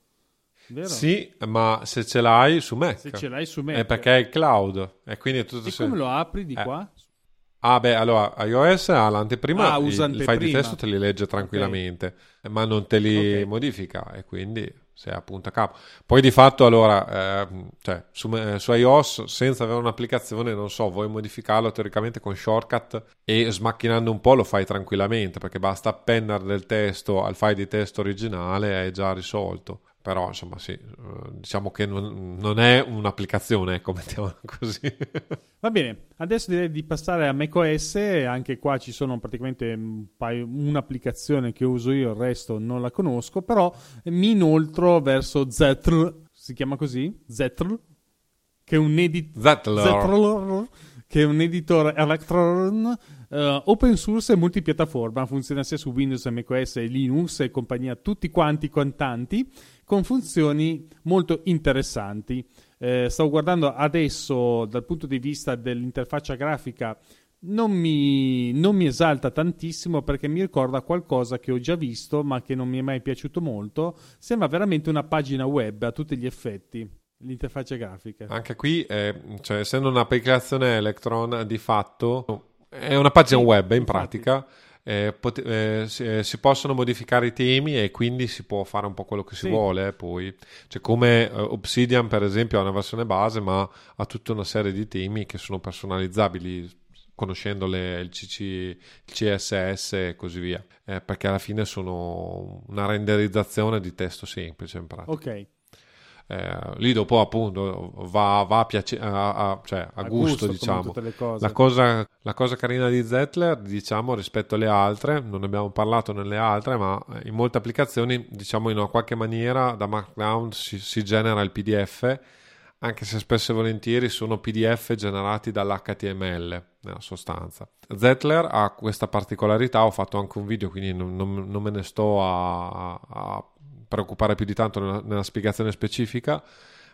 Vero? Sì, ma se ce l'hai su Mac. Se ce l'hai su Mac. È perché è il cloud. E quindi è tutto e come lo apri di eh. qua? Ah, beh, allora iOS ha l'anteprima, ah, il, il file di testo te li legge tranquillamente, okay. ma non te li okay. modifica e quindi sei a punta capo. Poi di fatto, allora, eh, cioè, su, eh, su, iOS, senza avere un'applicazione, non so, vuoi modificarlo teoricamente con shortcut e smacchinando un po' lo fai tranquillamente, perché basta appendere del testo al file di testo originale e è già risolto però insomma sì, eh, diciamo che non, non è un'applicazione, ecco, *laughs* mettiamola così. Va bene, adesso direi di passare a macOS, anche qua ci sono praticamente un paio, un'applicazione che uso io, il resto non la conosco, però mi inoltro verso Zetr, si chiama così? Zetr, che è un edit... Zetler. Zetler, che è un editor Electron Uh, open source e multipiattaforma, funziona sia su Windows, macOS, Linux e compagnia, tutti quanti contanti, con funzioni molto interessanti. Eh, stavo guardando adesso dal punto di vista dell'interfaccia grafica, non mi, non mi, esalta tantissimo perché mi ricorda qualcosa che ho già visto ma che non mi è mai piaciuto molto. Sembra veramente una pagina web a tutti gli effetti. L'interfaccia grafica. Anche qui, eh, cioè, essendo un'applicazione Electron di fatto, è una pagina sì, web in pratica. Eh, pot- eh, si, eh, si, possono modificare i temi e quindi si può fare un po' quello che si sì. vuole. Poi, cioè, come uh, Obsidian, per esempio, ha una versione base, ma ha tutta una serie di temi che sono personalizzabili conoscendo le, il, CC, il CSS e così via, eh, perché alla fine sono una renderizzazione di testo semplice in pratica. Ok. Eh, lì dopo appunto va, va a, piace- a, a, cioè, a, gusto, gusto diciamo. la cosa, la cosa, carina di Zettler diciamo rispetto alle altre non ne abbiamo parlato nelle altre ma in molte applicazioni diciamo in una qualche maniera da markdown si, si genera il pdf anche se spesso e volentieri sono pdf generati dall'html nella sostanza. Zettler ha questa particolarità ho fatto anche un video quindi non, non, non me ne sto a, a preoccupare più di tanto nella, nella spiegazione specifica,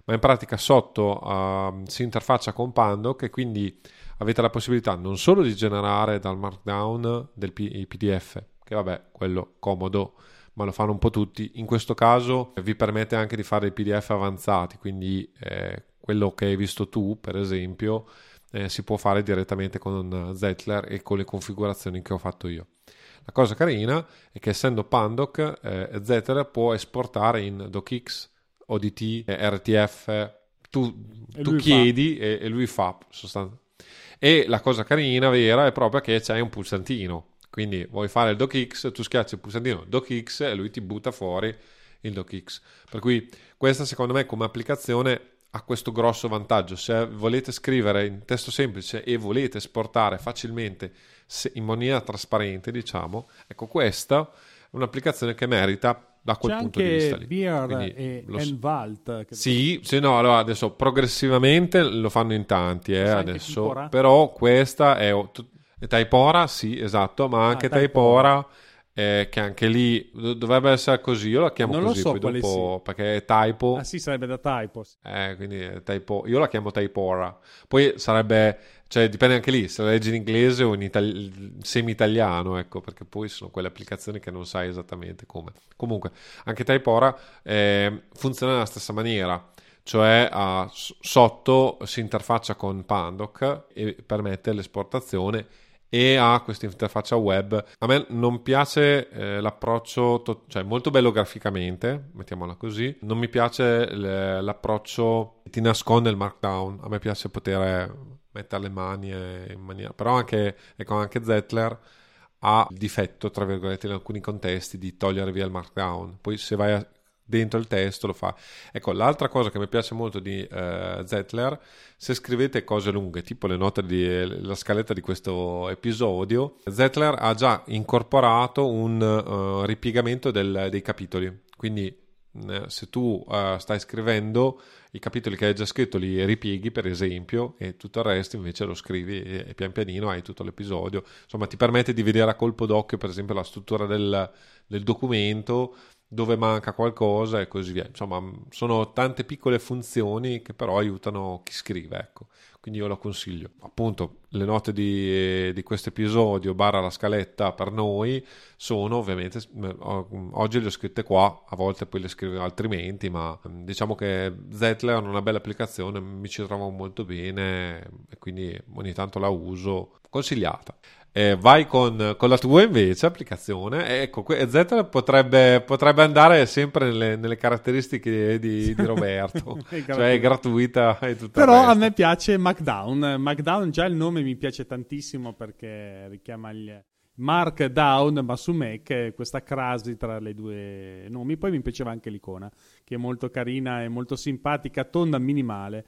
ma in pratica sotto uh, si interfaccia con Pandoc e quindi avete la possibilità non solo di generare dal markdown del P- PDF, che vabbè, quello comodo, ma lo fanno un po' tutti. In questo caso vi permette anche di fare i PDF avanzati, quindi eh, quello che hai visto tu, per esempio, eh, si può fare direttamente con Zettler e con le configurazioni che ho fatto io. La cosa carina è che essendo Pandoc, eh, Zether può esportare in DocX, ODT, eh, RTF, tu, tu chiedi e, e, lui fa sostanzialmente. E la cosa carina, vera, è proprio che c'è un pulsantino. Quindi vuoi fare il DocX, tu schiacci il pulsantino DocX e lui ti butta fuori il DocX. Per cui questa secondo me come applicazione ha questo grosso vantaggio. Se volete scrivere in testo semplice e volete esportare facilmente in maniera trasparente, diciamo, ecco questa è un'applicazione che merita da quel C'è punto di vista lì. Beer e Envalt. Sì, sì, no, allora adesso progressivamente lo fanno in tanti, eh, adesso, però questa è, è Typora, sì, esatto, ma anche ah, Typora eh, che anche lì dovrebbe essere così. Io la chiamo non così so dopo, sì. perché è typo. Ah, sì, sarebbe da typo. Eh, quindi typo. Io la chiamo typora. Poi sarebbe Cioè, dipende anche lì se la leggi in inglese o in itali- semi-italiano, ecco, perché poi sono quelle applicazioni che non sai esattamente come. Comunque, anche Typora eh, funziona nella stessa maniera cioè a, sotto si interfaccia con Pandoc e permette l'esportazione e ha questa interfaccia web. A me non piace eh, l'approccio, to- cioè molto bello graficamente, mettiamola così. Non mi piace le- l'approccio che ti nasconde il markdown. A me piace poter mettere le mani in maniera... Però anche, ecco, anche Zettler ha il difetto, tra virgolette, in alcuni contesti di togliere via il markdown. Poi se vai a dentro il testo lo fa. Ecco, l'altra cosa che mi piace molto di uh, Zettler, se scrivete cose lunghe, tipo le note della scaletta di questo episodio, Zettler ha già incorporato un uh, ripiegamento del, dei capitoli. Quindi uh, se tu stai scrivendo i capitoli che hai già scritto li ripieghi per esempio e tutto il resto invece lo scrivi e, pian pianino hai tutto l'episodio insomma ti permette di vedere a colpo d'occhio per esempio la struttura del, del documento dove manca qualcosa e così via. Insomma, sono tante piccole funzioni che però aiutano chi scrive, ecco. Quindi io lo consiglio. Appunto, le note di, di questo episodio, barra la scaletta per noi, sono ovviamente, oggi le ho scritte qua, a volte poi le scrivo altrimenti, ma diciamo che Zettler è una bella applicazione, mi ci trovo molto bene e quindi ogni tanto la uso, consigliata. Eh, vai con, con, la tua invece applicazione. Ecco, Z potrebbe, potrebbe andare sempre nelle, nelle caratteristiche di, di Roberto, *laughs* è cioè è gratuita e tutto Però a me piace Markdown. Markdown già il nome mi piace tantissimo perché richiama gli Markdown, ma su Mac questa crasi tra le due nomi. Poi mi piaceva anche l'icona, che è molto carina e molto simpatica, tonda, minimale.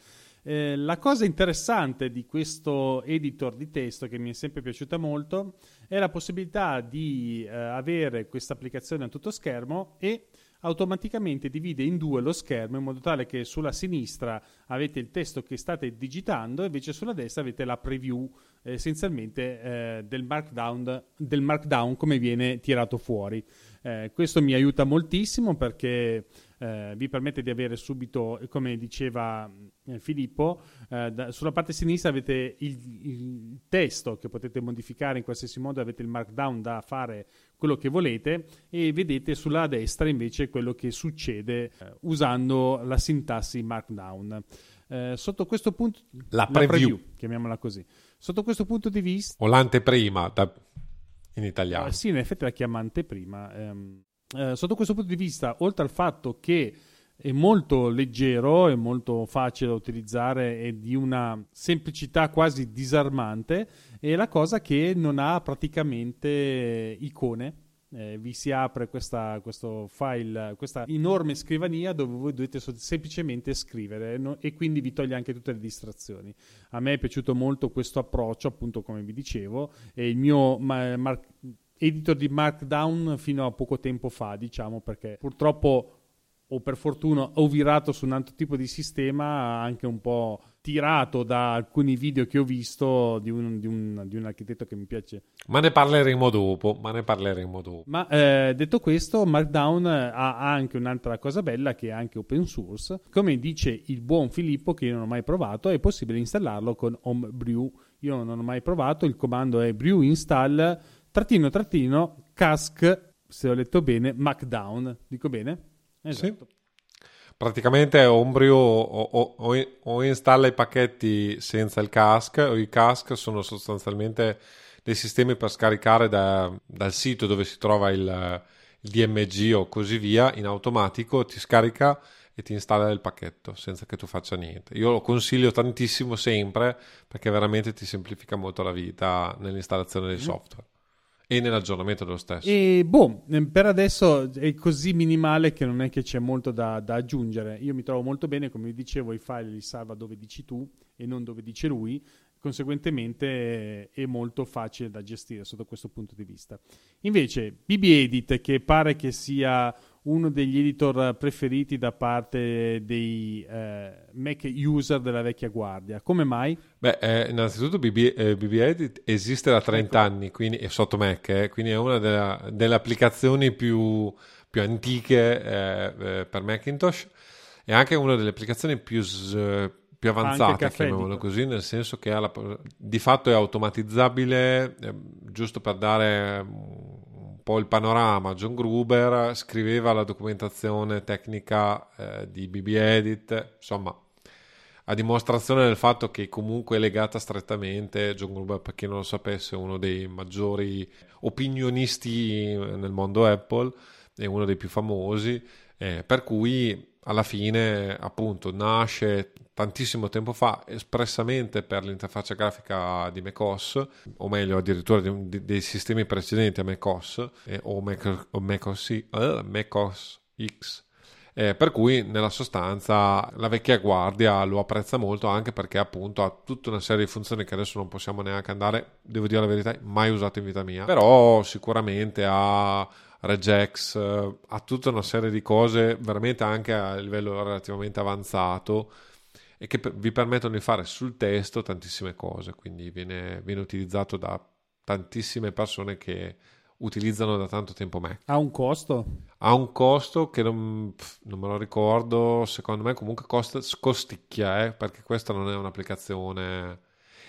Eh, la cosa interessante di questo editor di testo che mi è sempre piaciuta molto è la possibilità di eh, avere questa applicazione a tutto schermo e automaticamente divide in due lo schermo in modo tale che sulla sinistra avete il testo che state digitando e invece sulla destra avete la preview essenzialmente eh, del, markdown, del, markdown, come viene tirato fuori. Eh, questo mi aiuta moltissimo perché eh, vi permette di avere subito, come diceva eh, Filippo, eh, da, sulla parte sinistra avete il, il, testo che potete modificare in qualsiasi modo, avete il markdown da fare quello che volete e vedete sulla destra invece quello che succede eh, usando la sintassi markdown. Eh, sotto questo punto la, la preview. chiamiamola così. Sotto questo punto di vista o l'anteprima da, in italiano. sì, in effetti la chiama anteprima. Ehm, eh, sotto questo punto di vista, oltre al fatto che è molto leggero, è molto facile da utilizzare e di una semplicità quasi disarmante, è la cosa che non ha praticamente icone. Eh, vi si apre questa, questo file, questa enorme scrivania dove voi dovete semplicemente scrivere no? e quindi vi toglie anche tutte le distrazioni. A me è piaciuto molto questo approccio, appunto come vi dicevo, e il mio ma- mar- editor di Markdown fino a poco tempo fa, diciamo, perché purtroppo o per fortuna ho virato su un altro tipo di sistema, anche un po' tirato da alcuni video che ho visto di un, di un, di un architetto che mi piace. Ma ne parleremo dopo, ma ne parleremo dopo. Ma eh, detto questo, Markdown ha anche un'altra cosa bella che è anche open source. Come dice il buon Filippo, che io non ho mai provato, è possibile installarlo con Homebrew. Io non ho mai provato, il comando è brew install trattino trattino cask, se ho letto bene, Markdown. Dico bene? Esatto. Sì. Praticamente Ombrio o, o, o, installa i pacchetti senza il cask o i cask sono sostanzialmente dei sistemi per scaricare da, dal sito dove si trova il, il DMG o così via in automatico ti scarica e ti installa il pacchetto senza che tu faccia niente. Io lo consiglio tantissimo sempre perché veramente ti semplifica molto la vita nell'installazione del mm. software. E nell'aggiornamento dello stesso. E boh, per adesso è così minimale che non è che c'è molto da, da, aggiungere. Io mi trovo molto bene, come vi dicevo, i file li salva dove dici tu e non dove dice lui, conseguentemente è molto facile da gestire sotto questo punto di vista. Invece, BB Edit, che pare che sia uno degli editor preferiti da parte dei eh, Mac user della vecchia guardia. Come mai? Beh, eh, innanzitutto BB, eh, BB, Edit esiste da 30 ecco. anni, quindi è sotto Mac, eh, quindi è una della, delle applicazioni più, più antiche eh, eh, per Macintosh e anche una delle applicazioni più, più avanzata, chiamiamolo così, nel senso che la, di fatto è automatizzabile, giusto per dare po' il panorama. John Gruber scriveva la documentazione tecnica eh, di BB Edit, insomma, a dimostrazione del fatto che comunque è legata strettamente John Gruber, per chi non lo sapesse, è uno dei maggiori opinionisti nel mondo Apple, è uno dei più famosi, eh, per cui alla fine appunto nasce tantissimo tempo fa espressamente per l'interfaccia grafica di macOS o meglio addirittura di, di, dei sistemi precedenti a macOS eh, o, Mac, o macOS, eh, macOS X. Eh, per cui nella sostanza la vecchia guardia lo apprezza molto anche perché appunto ha tutta una serie di funzioni che adesso non possiamo neanche andare, devo dire la verità, mai usato in vita mia, però sicuramente ha regex, eh, ha tutta una serie di cose veramente anche a livello relativamente avanzato e che vi permettono di fare sul testo tantissime cose, quindi viene, viene utilizzato da tantissime persone che utilizzano da tanto tempo Mac. Ha un costo? Ha un costo che non, non me lo ricordo, secondo me comunque costa, costicchia, eh, perché questa non è un'applicazione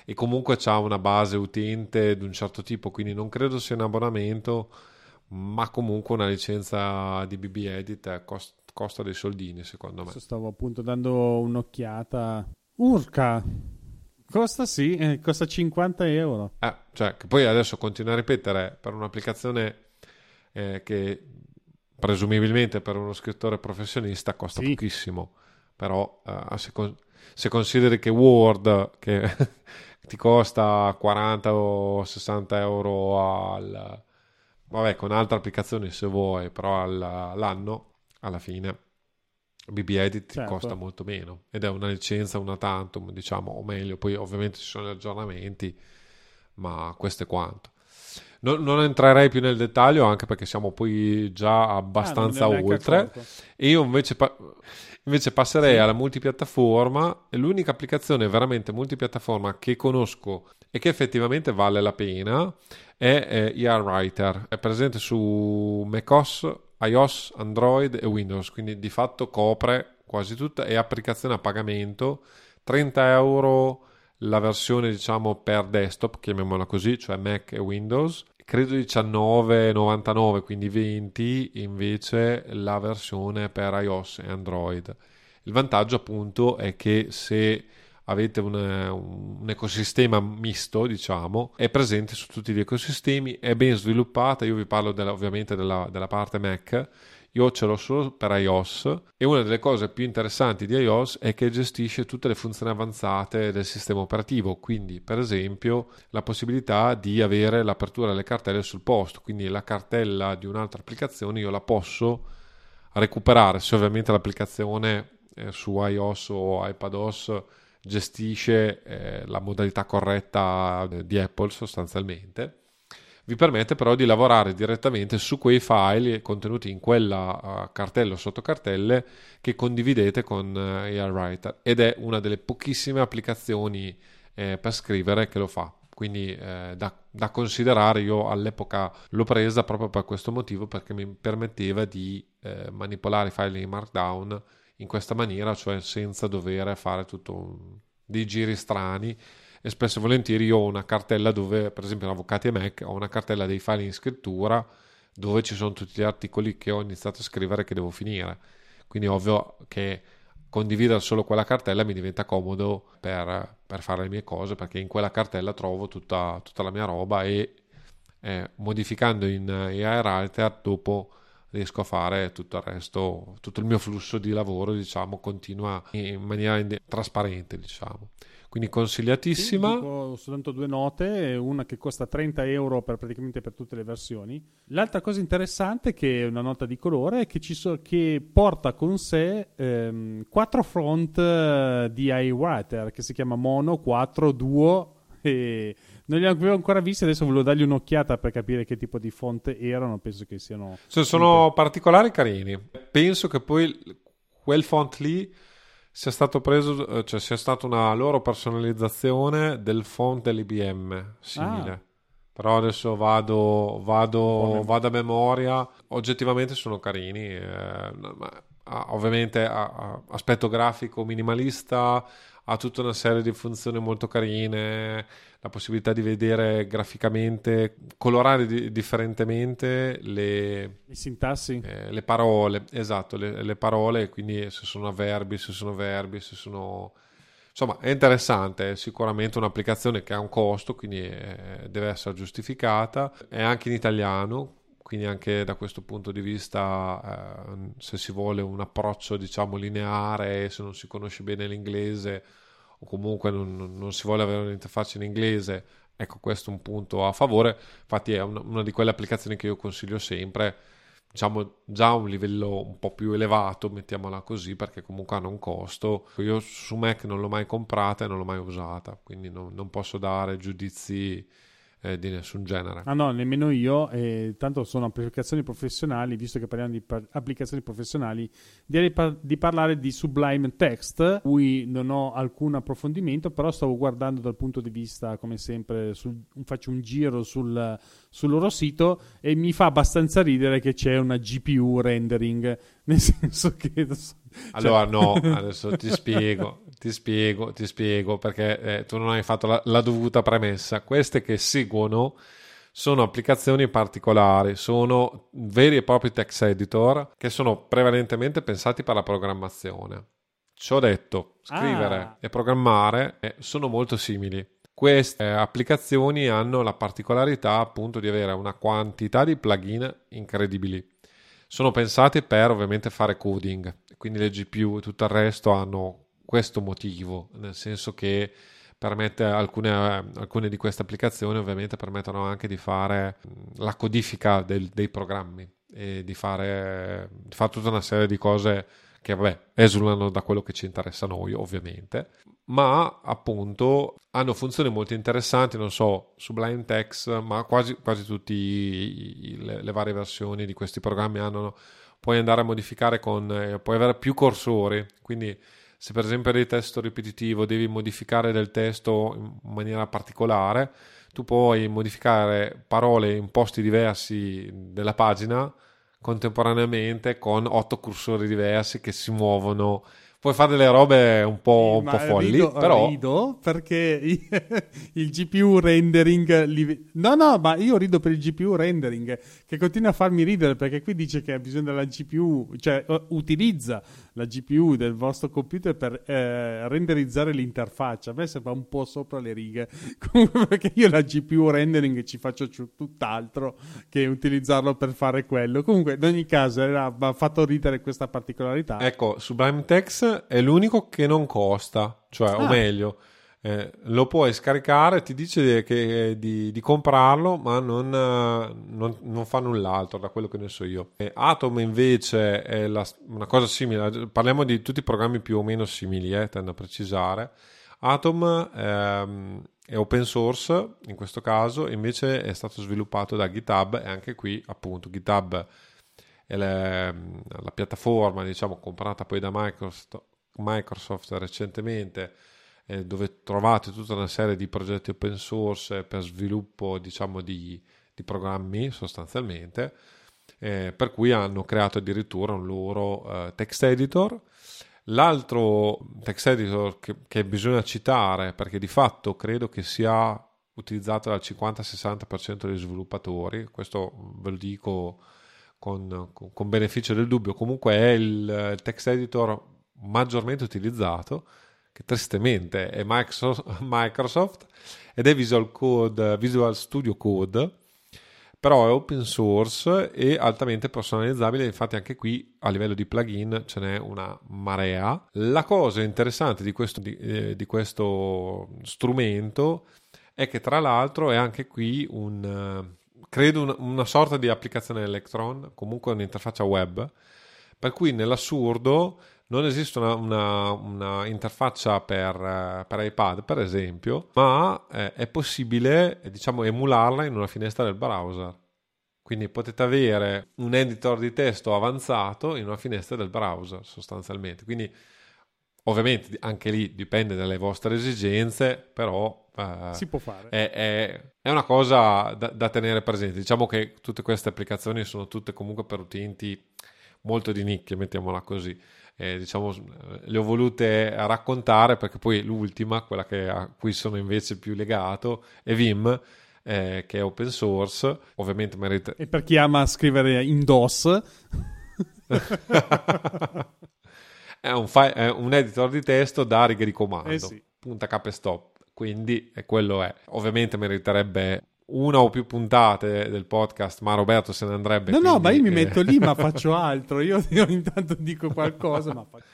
e comunque ha una base utente di un certo tipo, quindi non credo sia un abbonamento, ma comunque una licenza di BB Edit costa, costa dei soldini secondo me. Stavo appunto dando un'occhiata. Urca! Costa sì, eh, costa 50 euro. Eh, cioè, che poi adesso continuo a ripetere per un'applicazione eh, che presumibilmente per uno scrittore professionista costa sì. pochissimo, però eh, se, con- se, consideri che Word che *laughs* ti costa 40 o 60 euro al, vabbè, con altre applicazioni se vuoi, però al, all'anno alla fine BB Edit certo. costa molto meno ed è una licenza una tantum, diciamo, o meglio, poi ovviamente ci sono gli aggiornamenti, ma questo è quanto. Non, non entrerei più nel dettaglio anche perché siamo poi già abbastanza ah, oltre. E io invece, pa- invece passerei sì. alla multipiattaforma. E l'unica applicazione veramente multipiattaforma che conosco e che effettivamente vale la pena è, è ER Writer. È presente su macOS, iOS, Android e Windows, quindi di fatto copre quasi tutta, è applicazione a pagamento, 30 euro la versione diciamo per desktop, chiamiamola così, cioè Mac e Windows, credo 19,99, quindi 20 invece la versione per iOS e Android. Il vantaggio appunto è che se avete un, un, ecosistema misto, diciamo, è presente su tutti gli ecosistemi, è ben sviluppata, io vi parlo della, ovviamente della, della parte Mac, io ce l'ho solo per iOS e una delle cose più interessanti di iOS è che gestisce tutte le funzioni avanzate del sistema operativo, quindi per esempio la possibilità di avere l'apertura delle cartelle sul posto, quindi la cartella di un'altra applicazione io la posso recuperare se ovviamente l'applicazione eh, su iOS o iPadOS gestisce eh, la modalità corretta eh, di Apple sostanzialmente. Vi permette però di lavorare direttamente su quei file contenuti in quella uh, cartella o sottocartelle che condividete con uh, AirWriter ed è una delle pochissime applicazioni eh, per scrivere che lo fa. Quindi eh, da, da, considerare, io all'epoca l'ho presa proprio per questo motivo, perché mi permetteva di eh, manipolare i file in Markdown in questa maniera, cioè senza dover fare tutto dei giri strani. E spesso e volentieri ho una cartella dove, per esempio, in Avvocati e Mac, ho una cartella dei file in scrittura dove ci sono tutti gli articoli che ho iniziato a scrivere che devo finire. Quindi, ovvio che condividere solo quella cartella mi diventa comodo per, per fare le mie cose perché in quella cartella trovo tutta, tutta la mia roba e eh, modificando in AI Writer dopo riesco a fare tutto il resto, tutto il mio flusso di lavoro, diciamo, continua in maniera trasparente, diciamo. Quindi consigliatissima. Sì, dico soltanto due note, una che costa 30 euro per, praticamente per tutte le versioni. L'altra cosa interessante, che è una nota di colore, è che, so, che porta con sé ehm, quattro front eh, di iWriter, che si chiama Mono, 4, Duo e non li avevo ancora visti, adesso volevo dargli un'occhiata per capire che tipo di fonte erano. Penso che siano. Se sono particolari carini. Penso che poi quel font lì sia stato preso, eh, cioè sia stata una loro personalizzazione del font dell'IBM simile. Ah. Però adesso vado, vado, vado, a memoria. Oggettivamente sono carini. Eh, ma, ah, ovviamente ah, aspetto grafico minimalista, ha tutta una serie di funzioni molto carine, la possibilità di vedere graficamente, colorare di- differentemente le, Le sintassi. eh, le parole, esatto, le, le parole, quindi se sono avverbi, se sono verbi, se sono... Insomma, è interessante, è sicuramente un'applicazione che ha un costo, quindi eh, deve essere giustificata. È anche in italiano, quindi anche da questo punto di vista, eh, se si vuole un approccio, diciamo, lineare, se non si conosce bene l'inglese o comunque non, non- si vuole avere un'interfaccia in inglese, ecco, questo è un punto a favore. Infatti è una, una di quelle applicazioni che io consiglio sempre, diciamo già a un livello un po' più elevato, mettiamola così, perché comunque hanno un costo. Io su Mac non l'ho mai comprata e non l'ho mai usata, quindi non, non posso dare giudizi eh, di nessun genere. Ah no, nemmeno io, eh, tanto sono applicazioni professionali, visto che parliamo di par- applicazioni professionali, direi par- di parlare di Sublime Text, cui non ho alcun approfondimento, però stavo guardando dal punto di vista, come sempre, sul- faccio un giro sul, sul loro sito e mi fa abbastanza ridere che c'è una GPU rendering, *laughs* nel senso che... Allora, no, *laughs* adesso ti spiego, ti spiego, ti spiego, perché eh, tu non hai fatto la, la dovuta premessa. Queste che seguono sono applicazioni particolari, sono veri e propri text editor che sono prevalentemente pensati per la programmazione. Ciò detto, scrivere Ah. e programmare eh, sono molto simili. Queste eh, applicazioni hanno la particolarità appunto di avere una quantità di plugin incredibili. Sono pensati per ovviamente fare coding, quindi le GPU e tutto il resto hanno questo motivo, nel senso che permette alcune, alcune di queste applicazioni ovviamente permettono anche di fare la codifica del- dei programmi e di fare, di fare tutta una serie di cose che vabbè esulano da quello che ci interessa a noi ovviamente. Ma appunto hanno funzioni molto interessanti non so Sublime Text ma quasi, quasi tutte le, le varie versioni di questi programmi hanno puoi andare a modificare con eh, puoi avere più cursori quindi se per esempio hai testo ripetitivo devi modificare del testo in maniera particolare tu puoi modificare parole in posti diversi della pagina contemporaneamente con otto cursori diversi che si muovono. Puoi fare delle robe un po', un po' folli, rido, però rido perché *laughs* il GPU rendering li- no no ma io rido per il GPU rendering che continua a farmi ridere perché qui dice che ha bisogno della GPU cioè utilizza la GPU del vostro computer per eh, renderizzare l'interfaccia. A me sembra un po' sopra le righe. *laughs* Comunque, perché io la GPU rendering ci faccio tutt'altro che utilizzarlo per fare quello. Comunque in ogni caso era, mi ha fatto ridere questa particolarità. Ecco, Sublime Text è l'unico che non costa, cioè, o Ah. meglio, eh, lo puoi scaricare, ti dice che- di, di comprarlo, ma non, eh, non- non fa null'altro, da quello che ne so io. Atom invece è la- una cosa simile, parliamo di tutti i programmi più o meno simili, eh, tendo a precisare. Atom ehm, è open source in questo caso, invece è stato sviluppato da GitHub e anche qui appunto GitHub è le- la piattaforma diciamo comprata poi da Microsoft, Microsoft recentemente eh, dove trovate tutta una serie di progetti open source per sviluppo diciamo di, di programmi sostanzialmente eh, per cui hanno creato addirittura un loro eh, text editor. L'altro text editor che, che bisogna citare perché di fatto credo che sia utilizzato dal 50-60% dei sviluppatori questo ve lo dico con, con- beneficio del dubbio, comunque è il, text editor maggiormente utilizzato, che tristemente è Microsoft, ed è Visual, Code, Visual Studio Code, però è open source e altamente personalizzabile, infatti anche qui a livello di plugin ce n'è una marea. La cosa interessante di questo, di, eh, di questo strumento è che tra l'altro è anche qui un... eh, credo una, una sorta di applicazione Electron, comunque un'interfaccia web, per cui nell'assurdo non esiste una, una- una interfaccia per, eh, per iPad, per esempio, ma eh, è possibile, eh, diciamo, emularla in una finestra del browser. Quindi potete avere un editor di testo avanzato in una finestra del browser, sostanzialmente. Quindi, ovviamente, anche lì dipende dalle vostre esigenze, però eh, si può fare è, è- è una cosa da, da tenere presente. Diciamo che tutte queste applicazioni sono tutte comunque per utenti molto di nicchia, mettiamola così. Eh, diciamo, le ho volute raccontare perché poi l'ultima, quella che, a cui sono invece più legato, è Vim, eh, che è open source. Ovviamente merita... E per chi ama scrivere in DOS... *laughs* è, un fi- è, un editor di testo da righe di comando, eh sì. punta cap e stop. Quindi è quello è. Ovviamente meriterebbe una o più puntate del podcast, ma Roberto se ne andrebbe. No, no, ma io mi eh... metto lì, ma *laughs* faccio altro. Io, io intanto dico qualcosa, ma faccio...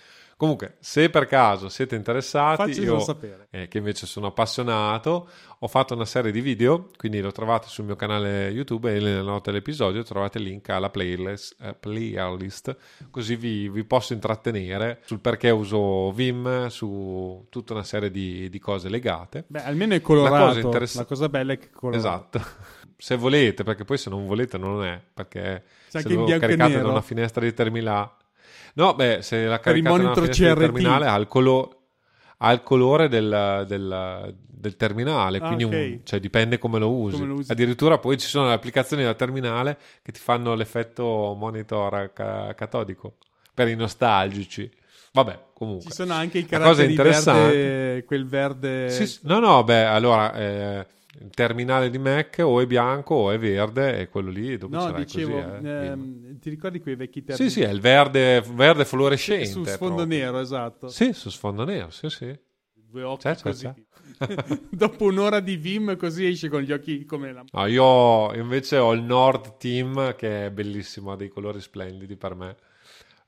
Comunque, se per caso siete interessati, Faccelo io sapere. eh, che invece sono appassionato, ho fatto una serie di video, quindi lo trovate sul mio canale YouTube e nelle note dell'episodio trovate il link alla playlist, eh, playlist così vi, vi, posso intrattenere sul perché uso Vim, su tutta una serie di, di cose legate. Beh, almeno è colorato. La cosa, interess- La cosa bella è che è colorato. Esatto. *laughs* Se volete, perché poi se non volete non è, perché C'è se lo caricate da una finestra di terminale... No, beh, se la Per caricate da una monitor CRT. terminale ha il, colo- ha il colore del, del- del terminale, Ah, quindi un- ok. cioè, dipende come lo, usi. Come lo usi. Addirittura poi ci sono le applicazioni da terminale che ti fanno l'effetto monitor ca- catodico per i nostalgici. Vabbè, comunque. Ci sono anche i caratteri verde, quel verde... Sì. no, no, beh, allora eh, il terminale di Mac o è bianco o è verde e quello lì dopo No, dicevo, così. eh. ehm, ti ricordi quei vecchi Sì, termini? sì, è il verde, verde fluorescente. Su sfondo proprio. nero, esatto. Sì, su sfondo nero, sì, sì. Due occhi C'è, c'è, così. c'è. *laughs* Dopo un'ora di Vim così esce con gli occhi come la... No, io invece ho il Nord Team che è bellissimo, ha dei colori splendidi per me.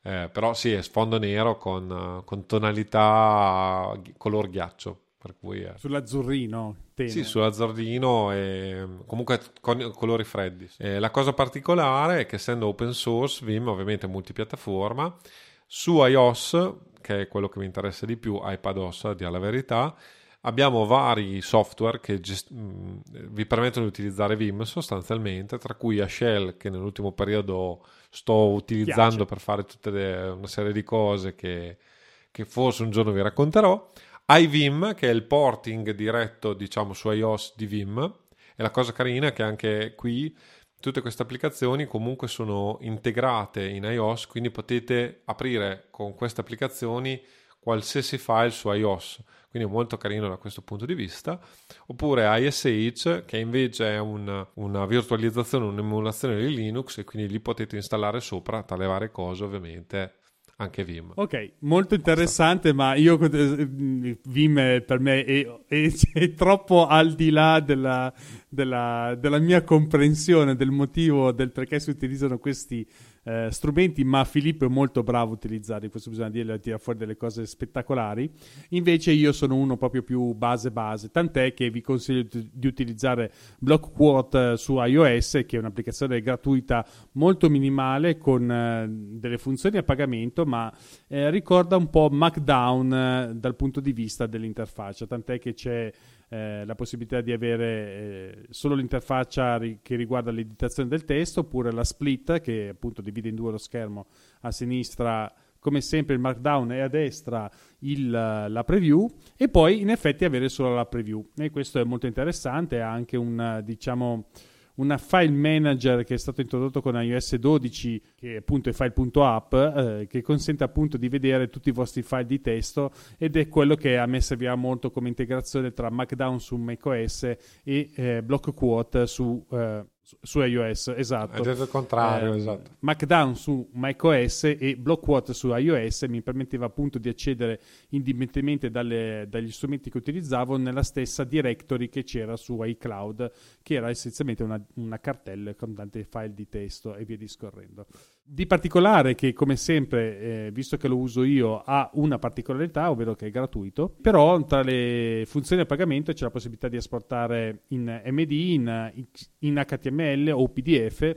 Eh, però sì, è sfondo nero con, con tonalità color ghiaccio. Per cui è... Sull'azzurrino. Tenue. Sì, sull'azzardino e comunque con colori freddi. Eh, la cosa particolare è che essendo open source, Vim ovviamente è multipiattaforma, su iOS, che è quello che mi interessa di più, iPadOS a dire la verità, abbiamo vari software che gest- mh, vi permettono di utilizzare Vim sostanzialmente, tra cui a Shell che nell'ultimo periodo sto utilizzando Piace. per fare tutta una serie di cose che, che forse un giorno vi racconterò iVim, che è il porting diretto, diciamo, su iOS di Vim. E la cosa carina è che anche qui tutte queste applicazioni comunque sono integrate in iOS, quindi potete aprire con queste applicazioni qualsiasi file su iOS. Quindi è molto carino da questo punto di vista. Oppure ISH, che invece è un- una virtualizzazione, un'emulazione di Linux, e quindi lì potete installare sopra tra le varie cose, ovviamente, anche Vim. Ok, molto interessante, ma io eh, Vim è- per me è, è- *laughs* è troppo al di là della, della- della mia comprensione del motivo del perché si utilizzano questi eh, strumenti, ma Filippo è molto bravo a utilizzarli, questo bisogna dirlo, tira fuori delle cose spettacolari. Invece io sono uno proprio più base base, tant'è che vi consiglio di di utilizzare BlockQuote eh, su iOS, che è un'applicazione gratuita molto minimale con eh, delle funzioni a pagamento, ma eh, ricorda un po' Markdown eh, dal punto di vista dell'interfaccia, tant'è che c'è eh, la possibilità di avere eh, solo l'interfaccia ri- che riguarda l'editazione del testo, oppure la split che appunto divide in due lo schermo a sinistra. Come sempre il markdown e a destra il, la preview e poi in effetti avere solo la preview e questo è molto interessante ha anche un diciamo una file manager che è stato introdotto con iOS 12 che appunto è file.app eh, che consente appunto di vedere tutti i vostri file di testo ed è quello che a me serviva molto come integrazione tra Markdown su macOS e eh, BlockQuote su, eh, su- iOS esatto È detto il contrario, eh, esatto. Markdown su macOS e BlockQuote su iOS mi permetteva appunto di accedere indipendentemente dalle- dagli strumenti che utilizzavo nella stessa directory che c'era su iCloud, che era essenzialmente una, una cartella con tanti file di testo e via discorrendo. Di particolare che come sempre, eh, visto che lo uso io, ha una particolarità, ovvero che è gratuito, però tra le funzioni a pagamento c'è la possibilità di esportare in MD, in, in HTML o PDF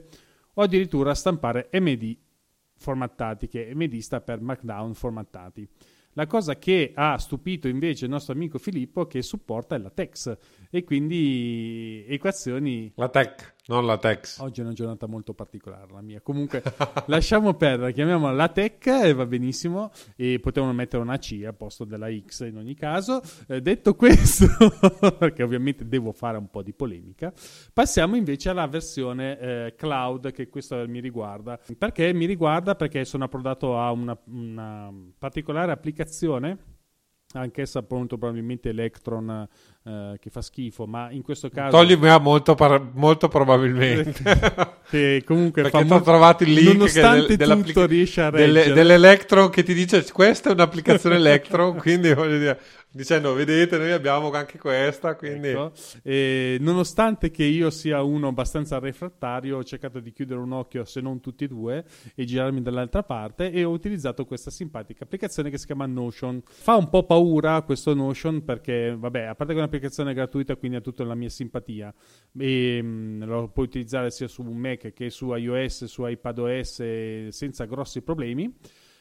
o addirittura stampare MD formattati, che MD sta per Markdown formattati. La cosa che ha stupito invece il nostro amico Filippo è che supporta la TEX e quindi equazioni La tech. Non la Tex. Oggi è una giornata molto particolare la mia. Comunque *laughs* lasciamo perdere, chiamiamola la Tech e va benissimo. E potevano mettere una C al posto della X in ogni caso. Eh, detto questo, *laughs* perché ovviamente devo fare un po' di polemica, passiamo invece alla versione eh, cloud che questo mi riguarda. Perché mi riguarda? Perché sono approdato a una, una particolare applicazione anch'essa molto probabilmente Electron eh, che fa schifo, ma in questo caso... Toglimi a molto, par- molto probabilmente. *laughs* che comunque Perché fa ho trovato il link nonostante del, tutto riesce a reggere. delle, dell'Electron che ti dice questa è un'applicazione Electron, *laughs* quindi voglio dire, dicendo vedete noi abbiamo anche questa, quindi... Ecco. E, nonostante che io sia uno abbastanza refrattario, ho cercato di chiudere un occhio, se non tutti e due, e girarmi dall'altra parte e ho utilizzato questa simpatica applicazione che si chiama Notion. Fa un po' paura questo Notion perché, vabbè, a parte che è un'applicazione gratuita, quindi ha tutta la mia simpatia e mh, lo puoi utilizzare sia su Mac che su iOS, su iPadOS senza grossi problemi.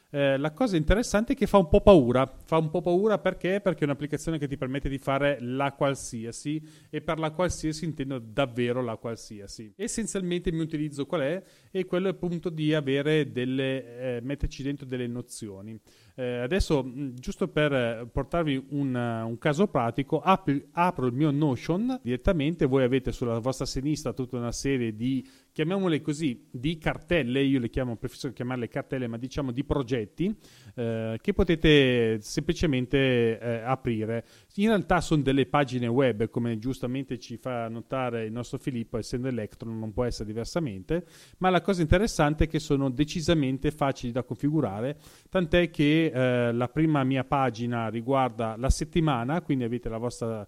Eh, la cosa interessante è che fa un po' paura. Fa un po' paura perché? Perché è un'applicazione che ti permette di fare la qualsiasi e per la qualsiasi intendo davvero la qualsiasi. Essenzialmente il mio utilizzo qual è? È quello appunto di avere delle, eh, metterci dentro delle nozioni. Eh, adesso, mh, giusto per portarvi un, uh, un caso pratico, apri, apro il mio Notion direttamente. Voi avete sulla vostra sinistra tutta una serie di, chiamiamole così, di cartelle. Io le chiamo, preferisco chiamarle cartelle, ma diciamo di progetti eh, che potete semplicemente eh, aprire. In realtà sono delle pagine web, come giustamente ci fa notare il nostro Filippo, essendo Electron non può essere diversamente, ma la cosa interessante è che sono decisamente facili da configurare, tant'è che eh, la prima mia pagina riguarda la settimana, quindi avete la vostra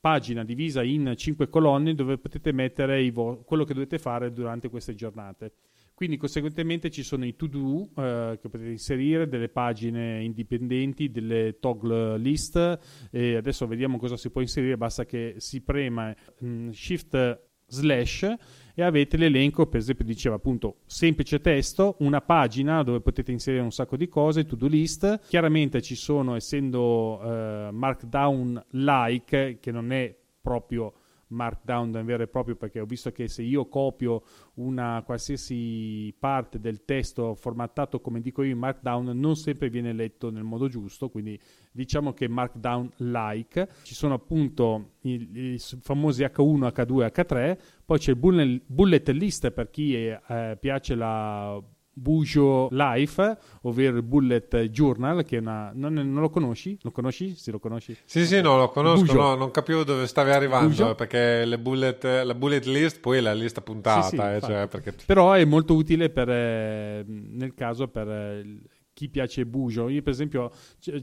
pagina divisa in cinque colonne dove potete mettere vo- quello che dovete fare durante queste giornate. Quindi conseguentemente ci sono i to-do eh, che potete inserire, delle pagine indipendenti, delle toggle list e adesso vediamo cosa si può inserire, basta che si prema mh, mm, shift slash e avete l'elenco, per esempio diceva appunto semplice testo, una pagina dove potete inserire un sacco di cose, to-do list. Chiaramente ci sono, essendo eh, markdown like, che non è proprio markdown vero e proprio perché ho visto che se io copio una qualsiasi parte del testo formattato come dico io in markdown non sempre viene letto nel modo giusto quindi diciamo che markdown like. Ci sono appunto i, i famosi H1 H2 H3 poi c'è il bullet, list per chi è, eh, piace la Bujo Life, ovvero il Bullet Journal, che è una... Non, non, lo conosci? Lo conosci? Sì, lo conosci? Sì, sì, no, lo conosco, no, non capivo dove stavi arrivando, Bujo. perché bullet, la bullet list poi è la lista puntata. Sì, sì, eh, cioè, perché... Però è molto utile per, eh, nel caso per... Eh, chi piace Bujo. Io, per esempio,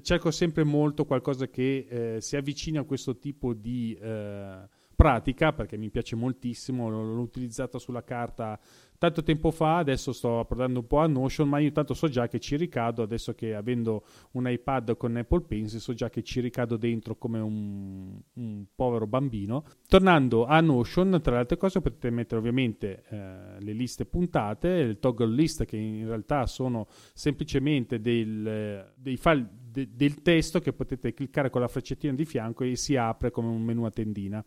cerco sempre molto qualcosa che eh, si avvicina a questo tipo di eh, pratica perché mi piace moltissimo. L'ho utilizzato sulla carta tanto tempo fa, adesso sto approdando un po' a Notion, ma io tanto so già che ci ricado, adesso che avendo un iPad con Apple Pencil, so già che ci ricado dentro come un, un povero bambino. Tornando a Notion, tra le altre cose potete mettere ovviamente eh, le liste puntate, il toggle list che in realtà sono semplicemente del, dei file de, del testo che potete cliccare con la freccettina di fianco e si apre come un menu a tendina.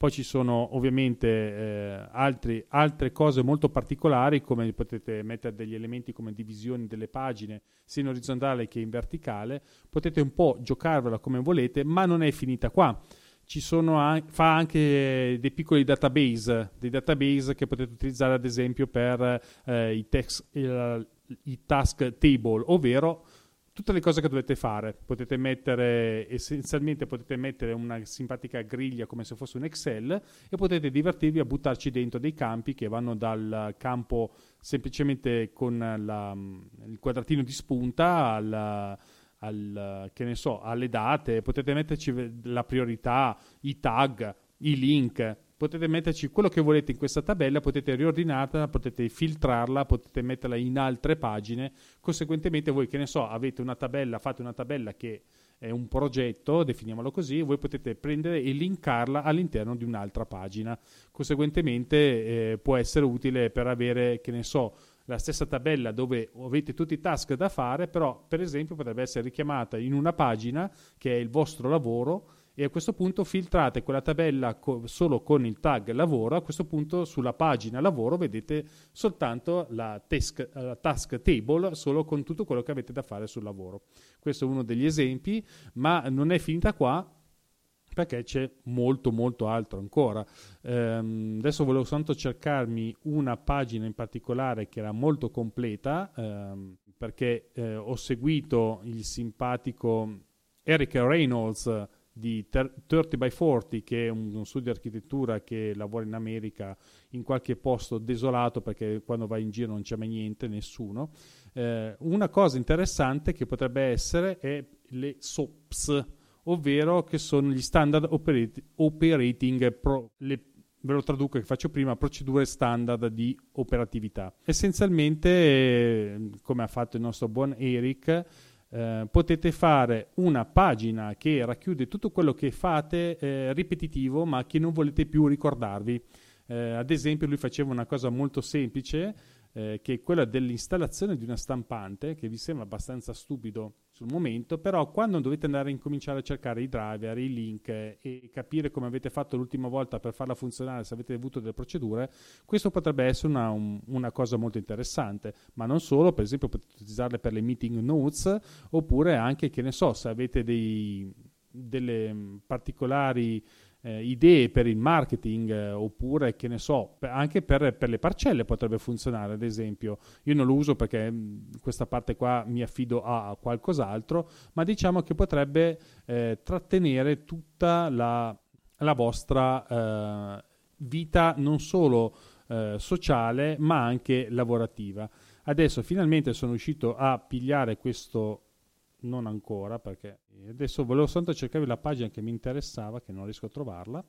Poi ci sono ovviamente eh, altri, altre cose molto particolari, come potete mettere degli elementi come divisioni delle pagine, sia in orizzontale che in verticale. Potete un po' giocarvela come volete, ma non è finita qua. Ci sono, fa anche dei piccoli database, dei database che potete utilizzare ad esempio per eh, i, text, il, i task table, ovvero tutte le cose che dovete fare. Potete mettere, essenzialmente potete mettere una simpatica griglia come se fosse un Excel e potete divertirvi a buttarci dentro dei campi che vanno dal campo semplicemente con la, il quadratino di spunta al, al, so, alle date, potete metterci la priorità, i tag, i link, potete metterci quello che volete in questa tabella, potete riordinarla, potete filtrarla, potete metterla in altre pagine, conseguentemente voi che ne so, avete una tabella, fate una tabella che è un progetto, definiamolo così, voi potete prendere e linkarla all'interno di un'altra pagina. Conseguentemente eh, può essere utile per avere, che ne so, la stessa tabella dove avete tutti i task da fare, però per esempio potrebbe essere richiamata in una pagina che è il vostro lavoro e a questo punto filtrate quella tabella co- solo con il tag lavoro, a questo punto sulla pagina lavoro vedete soltanto la task, la task table solo con tutto quello che avete da fare sul lavoro. Questo è uno degli esempi, ma non è finita qua perché c'è molto molto altro ancora. Ehm, adesso volevo soltanto cercarmi una pagina in particolare che era molto completa ehm, perché eh, ho seguito il simpatico Eric Reynolds di 30 by 40 che è un, studio di architettura che lavora in America in qualche posto desolato perché quando vai in giro non c'è mai niente, nessuno. Eh, una cosa interessante che potrebbe essere è le SOPs, ovvero che sono gli standard operati- operating pro, le, ve lo traduco che faccio prima, procedure standard di operatività. Essenzialmente, eh, come ha fatto il nostro buon Eric, eh, potete fare una pagina che racchiude tutto quello che fate eh, ripetitivo ma che non volete più ricordarvi. Eh, ad esempio lui faceva una cosa molto semplice eh, che è quella dell'installazione di una stampante che vi sembra abbastanza stupido sul momento, però quando dovete andare a incominciare a cercare i driver, i link e capire come avete fatto l'ultima volta per farla funzionare, se avete avuto delle procedure, questo potrebbe essere una, un, una cosa molto interessante, ma non solo, per esempio potete utilizzarle per le meeting notes oppure anche, che ne so, se avete dei, delle particolari eh, idee per il marketing eh, oppure che ne so, anche per, per, le parcelle potrebbe funzionare, ad esempio. Io non lo uso perché mh, mm, questa parte qua mi affido a, a qualcos'altro, ma diciamo che potrebbe eh, trattenere tutta la, la vostra eh, vita non solo eh, sociale ma anche lavorativa. Adesso finalmente sono riuscito a pigliare questo non ancora perché adesso volevo soltanto cercare la pagina che mi interessava che non riesco a trovarla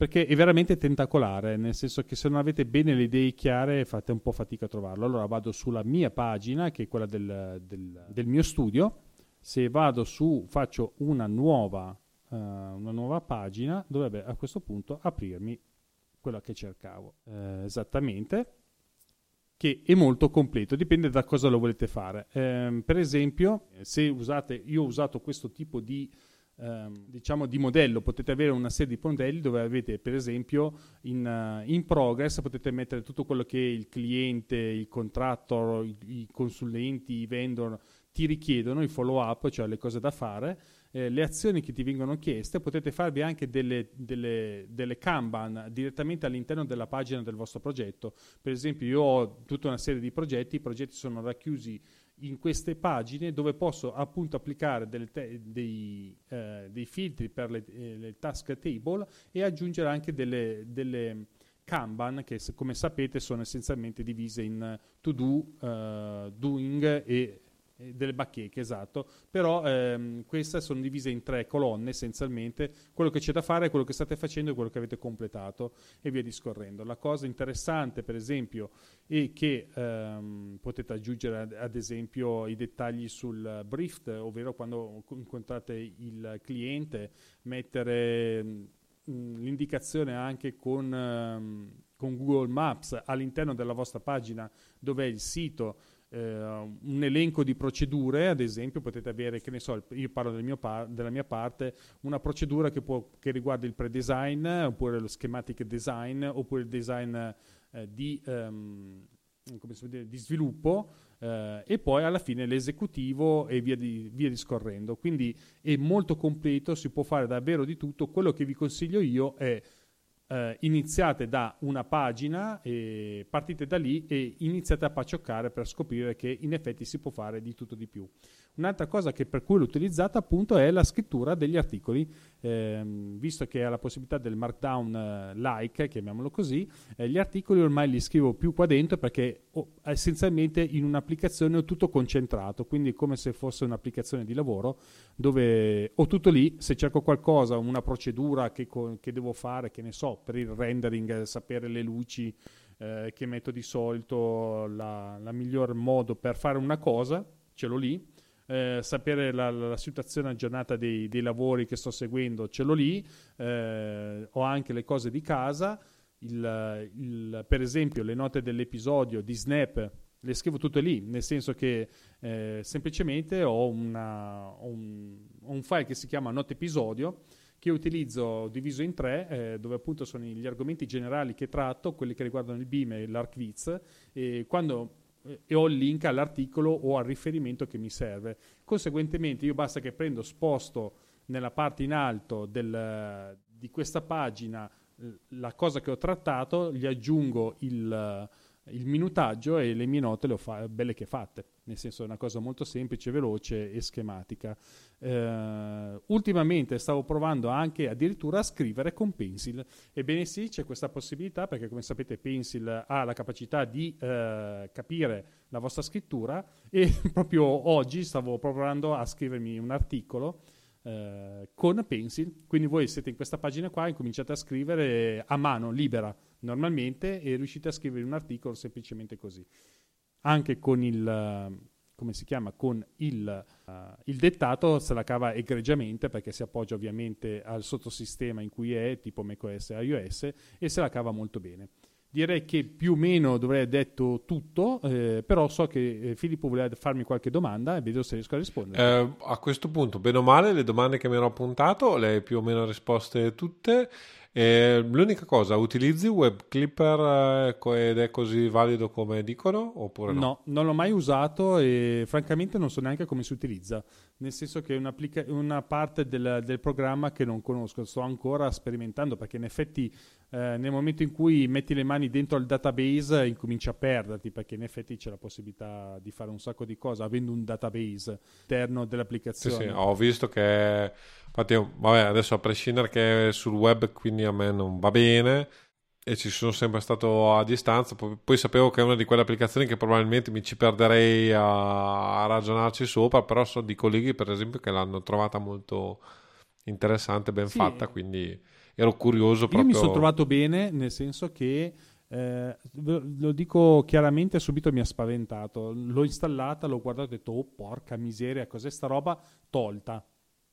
perché è veramente tentacolare nel senso che se non avete bene le idee chiare fate un po' fatica a trovarlo. Allora vado sulla mia pagina che è quella del, del, del mio studio. Se vado su faccio una nuova, uh, una nuova pagina dovrebbe a questo punto aprirmi quella che cercavo uh, esattamente che è molto completo, dipende da cosa lo volete fare. Eh, per esempio, se usate, io ho usato questo tipo di, ehm, diciamo di modello, potete avere una serie di modelli dove avete per esempio in, uh, in, progress, potete mettere tutto quello che il cliente, il contractor, i, i consulenti, i vendor ti richiedono, i follow up, cioè le cose da fare eh, le azioni che ti vengono chieste, potete farvi anche delle, delle, delle, Kanban direttamente all'interno della pagina del vostro progetto. Per esempio, io ho tutta una serie di progetti, i progetti sono racchiusi in queste pagine dove posso appunto applicare te- dei, eh, dei, filtri per le, eh, le, task table e aggiungere anche delle, delle Kanban che come sapete sono essenzialmente divise in to do, uh, doing e delle bacheche, esatto, però ehm, queste sono divise in tre colonne essenzialmente, quello che c'è da fare quello che state facendo e quello che avete completato e via discorrendo. La cosa interessante per esempio è che ehm, potete aggiungere ad, esempio i dettagli sul brief, ovvero quando incontrate il cliente, mettere mh, mm, l'indicazione anche con, ehm, con Google Maps all'interno della vostra pagina dove è il sito eh, un elenco di procedure, ad esempio potete avere, che ne so, io parlo del par- della mia parte, una procedura che, può, che, riguarda il pre-design, oppure lo schematic design, oppure il design eh, di, um, dire, di, sviluppo, eh, e poi alla fine l'esecutivo e via, di, via discorrendo. Quindi è molto completo, si può fare davvero di tutto. Quello che vi consiglio io è eh, iniziate da una pagina, e partite da lì e iniziate a paccioccare per scoprire che in effetti si può fare di tutto di più. Un'altra cosa che per cui l'ho utilizzata appunto è la scrittura degli articoli, ehm, visto che ha la possibilità del markdown eh, like, chiamiamolo così, eh, gli articoli ormai li scrivo più qua dentro perché ho, essenzialmente in un'applicazione ho tutto concentrato, quindi come se fosse un'applicazione di lavoro dove ho tutto lì, se cerco qualcosa, una procedura che, che devo fare, che ne so, per il rendering, sapere le luci, eh, che metto di solito, la, la miglior modo per fare una cosa, ce l'ho lì. Eh, sapere la, la, situazione aggiornata dei, dei, lavori che sto seguendo, ce l'ho lì, eh, ho anche le cose di casa, il, il, per esempio le note dell'episodio di Snap le scrivo tutte lì, nel senso che eh, semplicemente ho, una, ho, un, ho, un, file che si chiama note episodio che utilizzo diviso in tre, eh, dove appunto sono gli argomenti generali che tratto, quelli che riguardano il BIM e l'ArcViz, e quando eh, e ho il link all'articolo o al riferimento che mi serve. Conseguentemente io basta che prendo, sposto nella parte in alto del, di questa pagina la cosa che ho trattato, gli aggiungo il, il minutaggio e le mie note le ho fa- belle che fatte, nel senso è una cosa molto semplice, veloce e schematica. Uh, ultimamente stavo provando anche addirittura a scrivere con Pencil. Ebbene sì, c'è questa possibilità perché come sapete Pencil ha la capacità di uh, capire la vostra scrittura *laughs* e proprio oggi stavo provando a scrivermi un articolo uh, con Pencil, quindi voi siete in questa pagina qua e cominciate a scrivere a mano libera normalmente e riuscite a scrivere un articolo semplicemente così. Anche con il come si chiama, con il, uh, il, dettato se la cava egregiamente perché si appoggia ovviamente al sottosistema in cui è, tipo macOS e iOS, e se la cava molto bene. Direi che più o meno dovrei aver detto tutto, eh, però so che eh, Filippo voleva farmi qualche domanda e vedo se riesco a rispondere. Eh, a questo punto, bene o male, le domande che mi ero appuntato le hai più o meno risposte tutte. E l'unica cosa, utilizzi Web Clipper eh, ed è così valido come dicono oppure no? No, non l'ho mai usato e francamente non so neanche come si utilizza, nel senso che è una parte del, del, programma che non conosco, sto ancora sperimentando perché in effetti eh, nel momento in cui metti le mani dentro il database incominci a perderti perché in effetti c'è la possibilità di fare un sacco di cose avendo un database interno dell'applicazione. Sì, sì, ho visto che infatti vabbè, adesso a prescindere che è sul web quindi a me non va bene e ci sono sempre stato a distanza poi, poi sapevo che è una di quelle applicazioni che probabilmente mi ci perderei a, a ragionarci sopra però so di colleghi per esempio che l'hanno trovata molto interessante ben sì. fatta quindi ero curioso proprio. Io mi sono trovato bene, nel senso che eh, lo dico chiaramente, subito mi ha spaventato. L'ho installata, l'ho guardato e ho detto: Oh, porca miseria, cos'è sta roba? Tolta,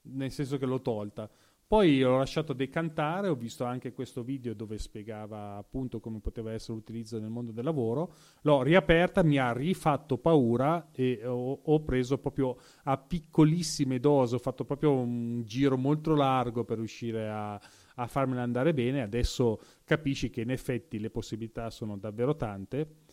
nel senso che l'ho tolta. Poi l'ho lasciato decantare, ho visto anche questo video dove spiegava appunto come poteva essere l'utilizzo nel mondo del lavoro, l'ho riaperta, mi ha rifatto paura e ho, ho, preso proprio a piccolissime dosi, ho fatto proprio un giro molto largo per riuscire a, a farmela andare bene, adesso capisci che in effetti le possibilità sono davvero tante.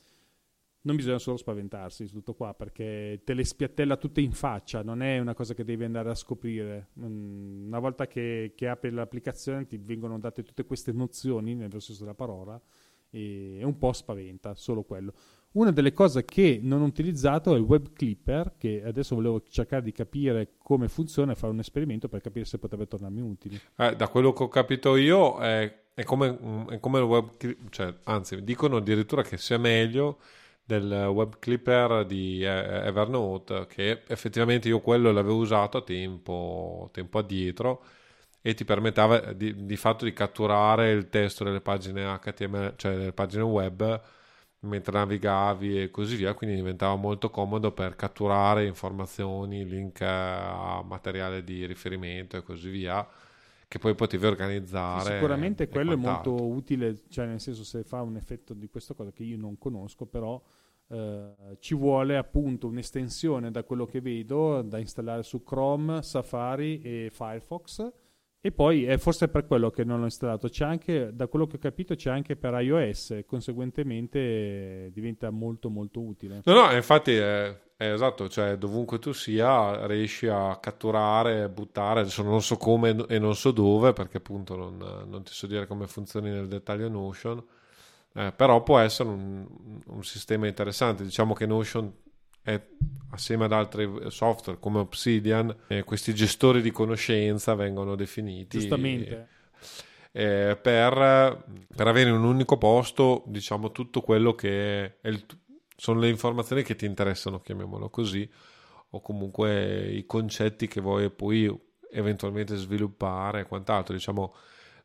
Non bisogna solo spaventarsi tutto qua perché te le spiattella tutte in faccia, non è una cosa che devi andare a scoprire. Mm, una volta che, che apri l'applicazione ti vengono date tutte queste nozioni, nel senso della parola, e un po' spaventa, solo quello. Una delle cose che non ho utilizzato è il web clipper, che adesso volevo cercare di capire come funziona e fare un esperimento per capire se potrebbe tornarmi utile. Eh, da quello che ho capito io è, è, come, è come, il web clipper, cioè, anzi dicono addirittura che sia meglio del web clipper di Evernote, che effettivamente io quello l'avevo usato a tempo, tempo addietro e ti permetteva di, di fatto di catturare il testo delle pagine HTML, cioè delle pagine web mentre navigavi e così via, quindi diventava molto comodo per catturare informazioni, link a materiale di riferimento e così via, che poi potevi organizzare. Sicuramente quello è molto utile, cioè nel senso se fa un effetto di questa cosa che io non conosco, però eh, ci vuole appunto un'estensione da quello che vedo da installare su Chrome, Safari e Firefox e poi è forse per quello che non l'ho installato. C'è anche, da quello che ho capito, c'è anche per iOS, conseguentemente diventa molto molto utile. No, no, infatti è, è esatto, cioè dovunque tu sia riesci a catturare, buttare, adesso non so come e non so dove, perché appunto non, non ti so dire come funzioni nel dettaglio Notion, eh, però può essere un, un sistema interessante. Diciamo che Notion è, assieme ad altri software come Obsidian, eh, questi gestori di conoscenza vengono definiti. Giustamente. Eh, per, per, avere in un unico posto, diciamo, tutto quello che il, sono le informazioni che ti interessano, chiamiamolo così, o comunque i concetti che vuoi poi eventualmente sviluppare e quant'altro. Diciamo,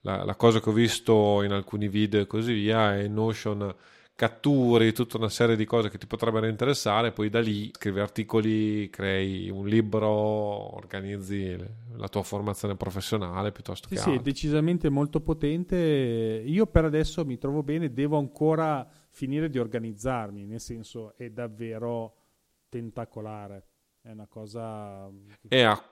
la, la cosa che ho visto in alcuni video e così via è Notion catturi tutta una serie di cose che ti potrebbero interessare, poi da lì scrivi articoli, crei un libro, organizzi la tua formazione professionale piuttosto sì, che sì, altro. Sì, decisamente molto potente. Io per adesso mi trovo bene, devo ancora finire di organizzarmi, nel senso è davvero tentacolare, è una cosa... E a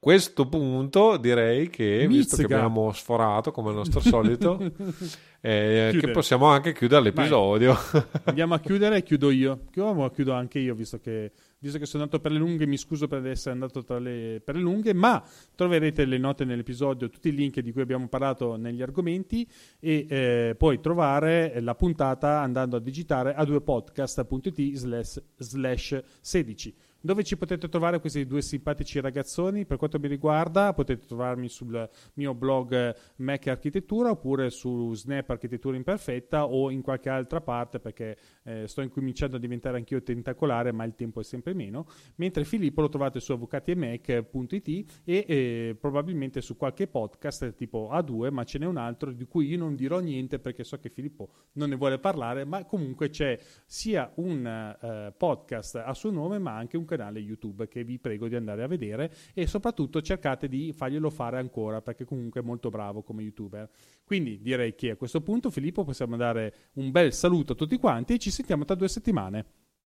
questo punto direi che, visto che Mizzica. abbiamo sforato come al nostro solito, *laughs* eh, che possiamo anche chiudere l'episodio. Andiamo a chiudere e chiudo io. Chiudo, chiudo anche io, visto che, visto che sono andato per le lunghe. Mi scuso per essere andato le- per le lunghe, ma troverete le note nell'episodio, tutti i link di cui abbiamo parlato negli argomenti e eh, puoi trovare la puntata andando a digitare a 2podcast.it slash, slash 16 dove ci potete trovare questi due simpatici ragazzoni. Per quanto mi riguarda, potete trovarmi sul mio blog eh, Mac Architettura oppure su Snap Architettura Imperfetta o in qualche altra parte perché eh, sto incominciando a diventare anch'io tentacolare, ma il tempo è sempre meno. Mentre Filippo lo trovate su avvocatiemac.it e eh, probabilmente su qualche podcast tipo A2, ma ce n'è un altro di cui io non dirò niente perché so che Filippo non ne vuole parlare, ma comunque c'è sia un eh, podcast a suo nome, ma anche un canale YouTube che vi prego di andare a vedere e soprattutto cercate di farglielo fare ancora perché comunque è molto bravo come youtuber. Quindi direi che a questo punto Filippo possiamo dare un bel saluto a tutti quanti e ci sentiamo tra due settimane.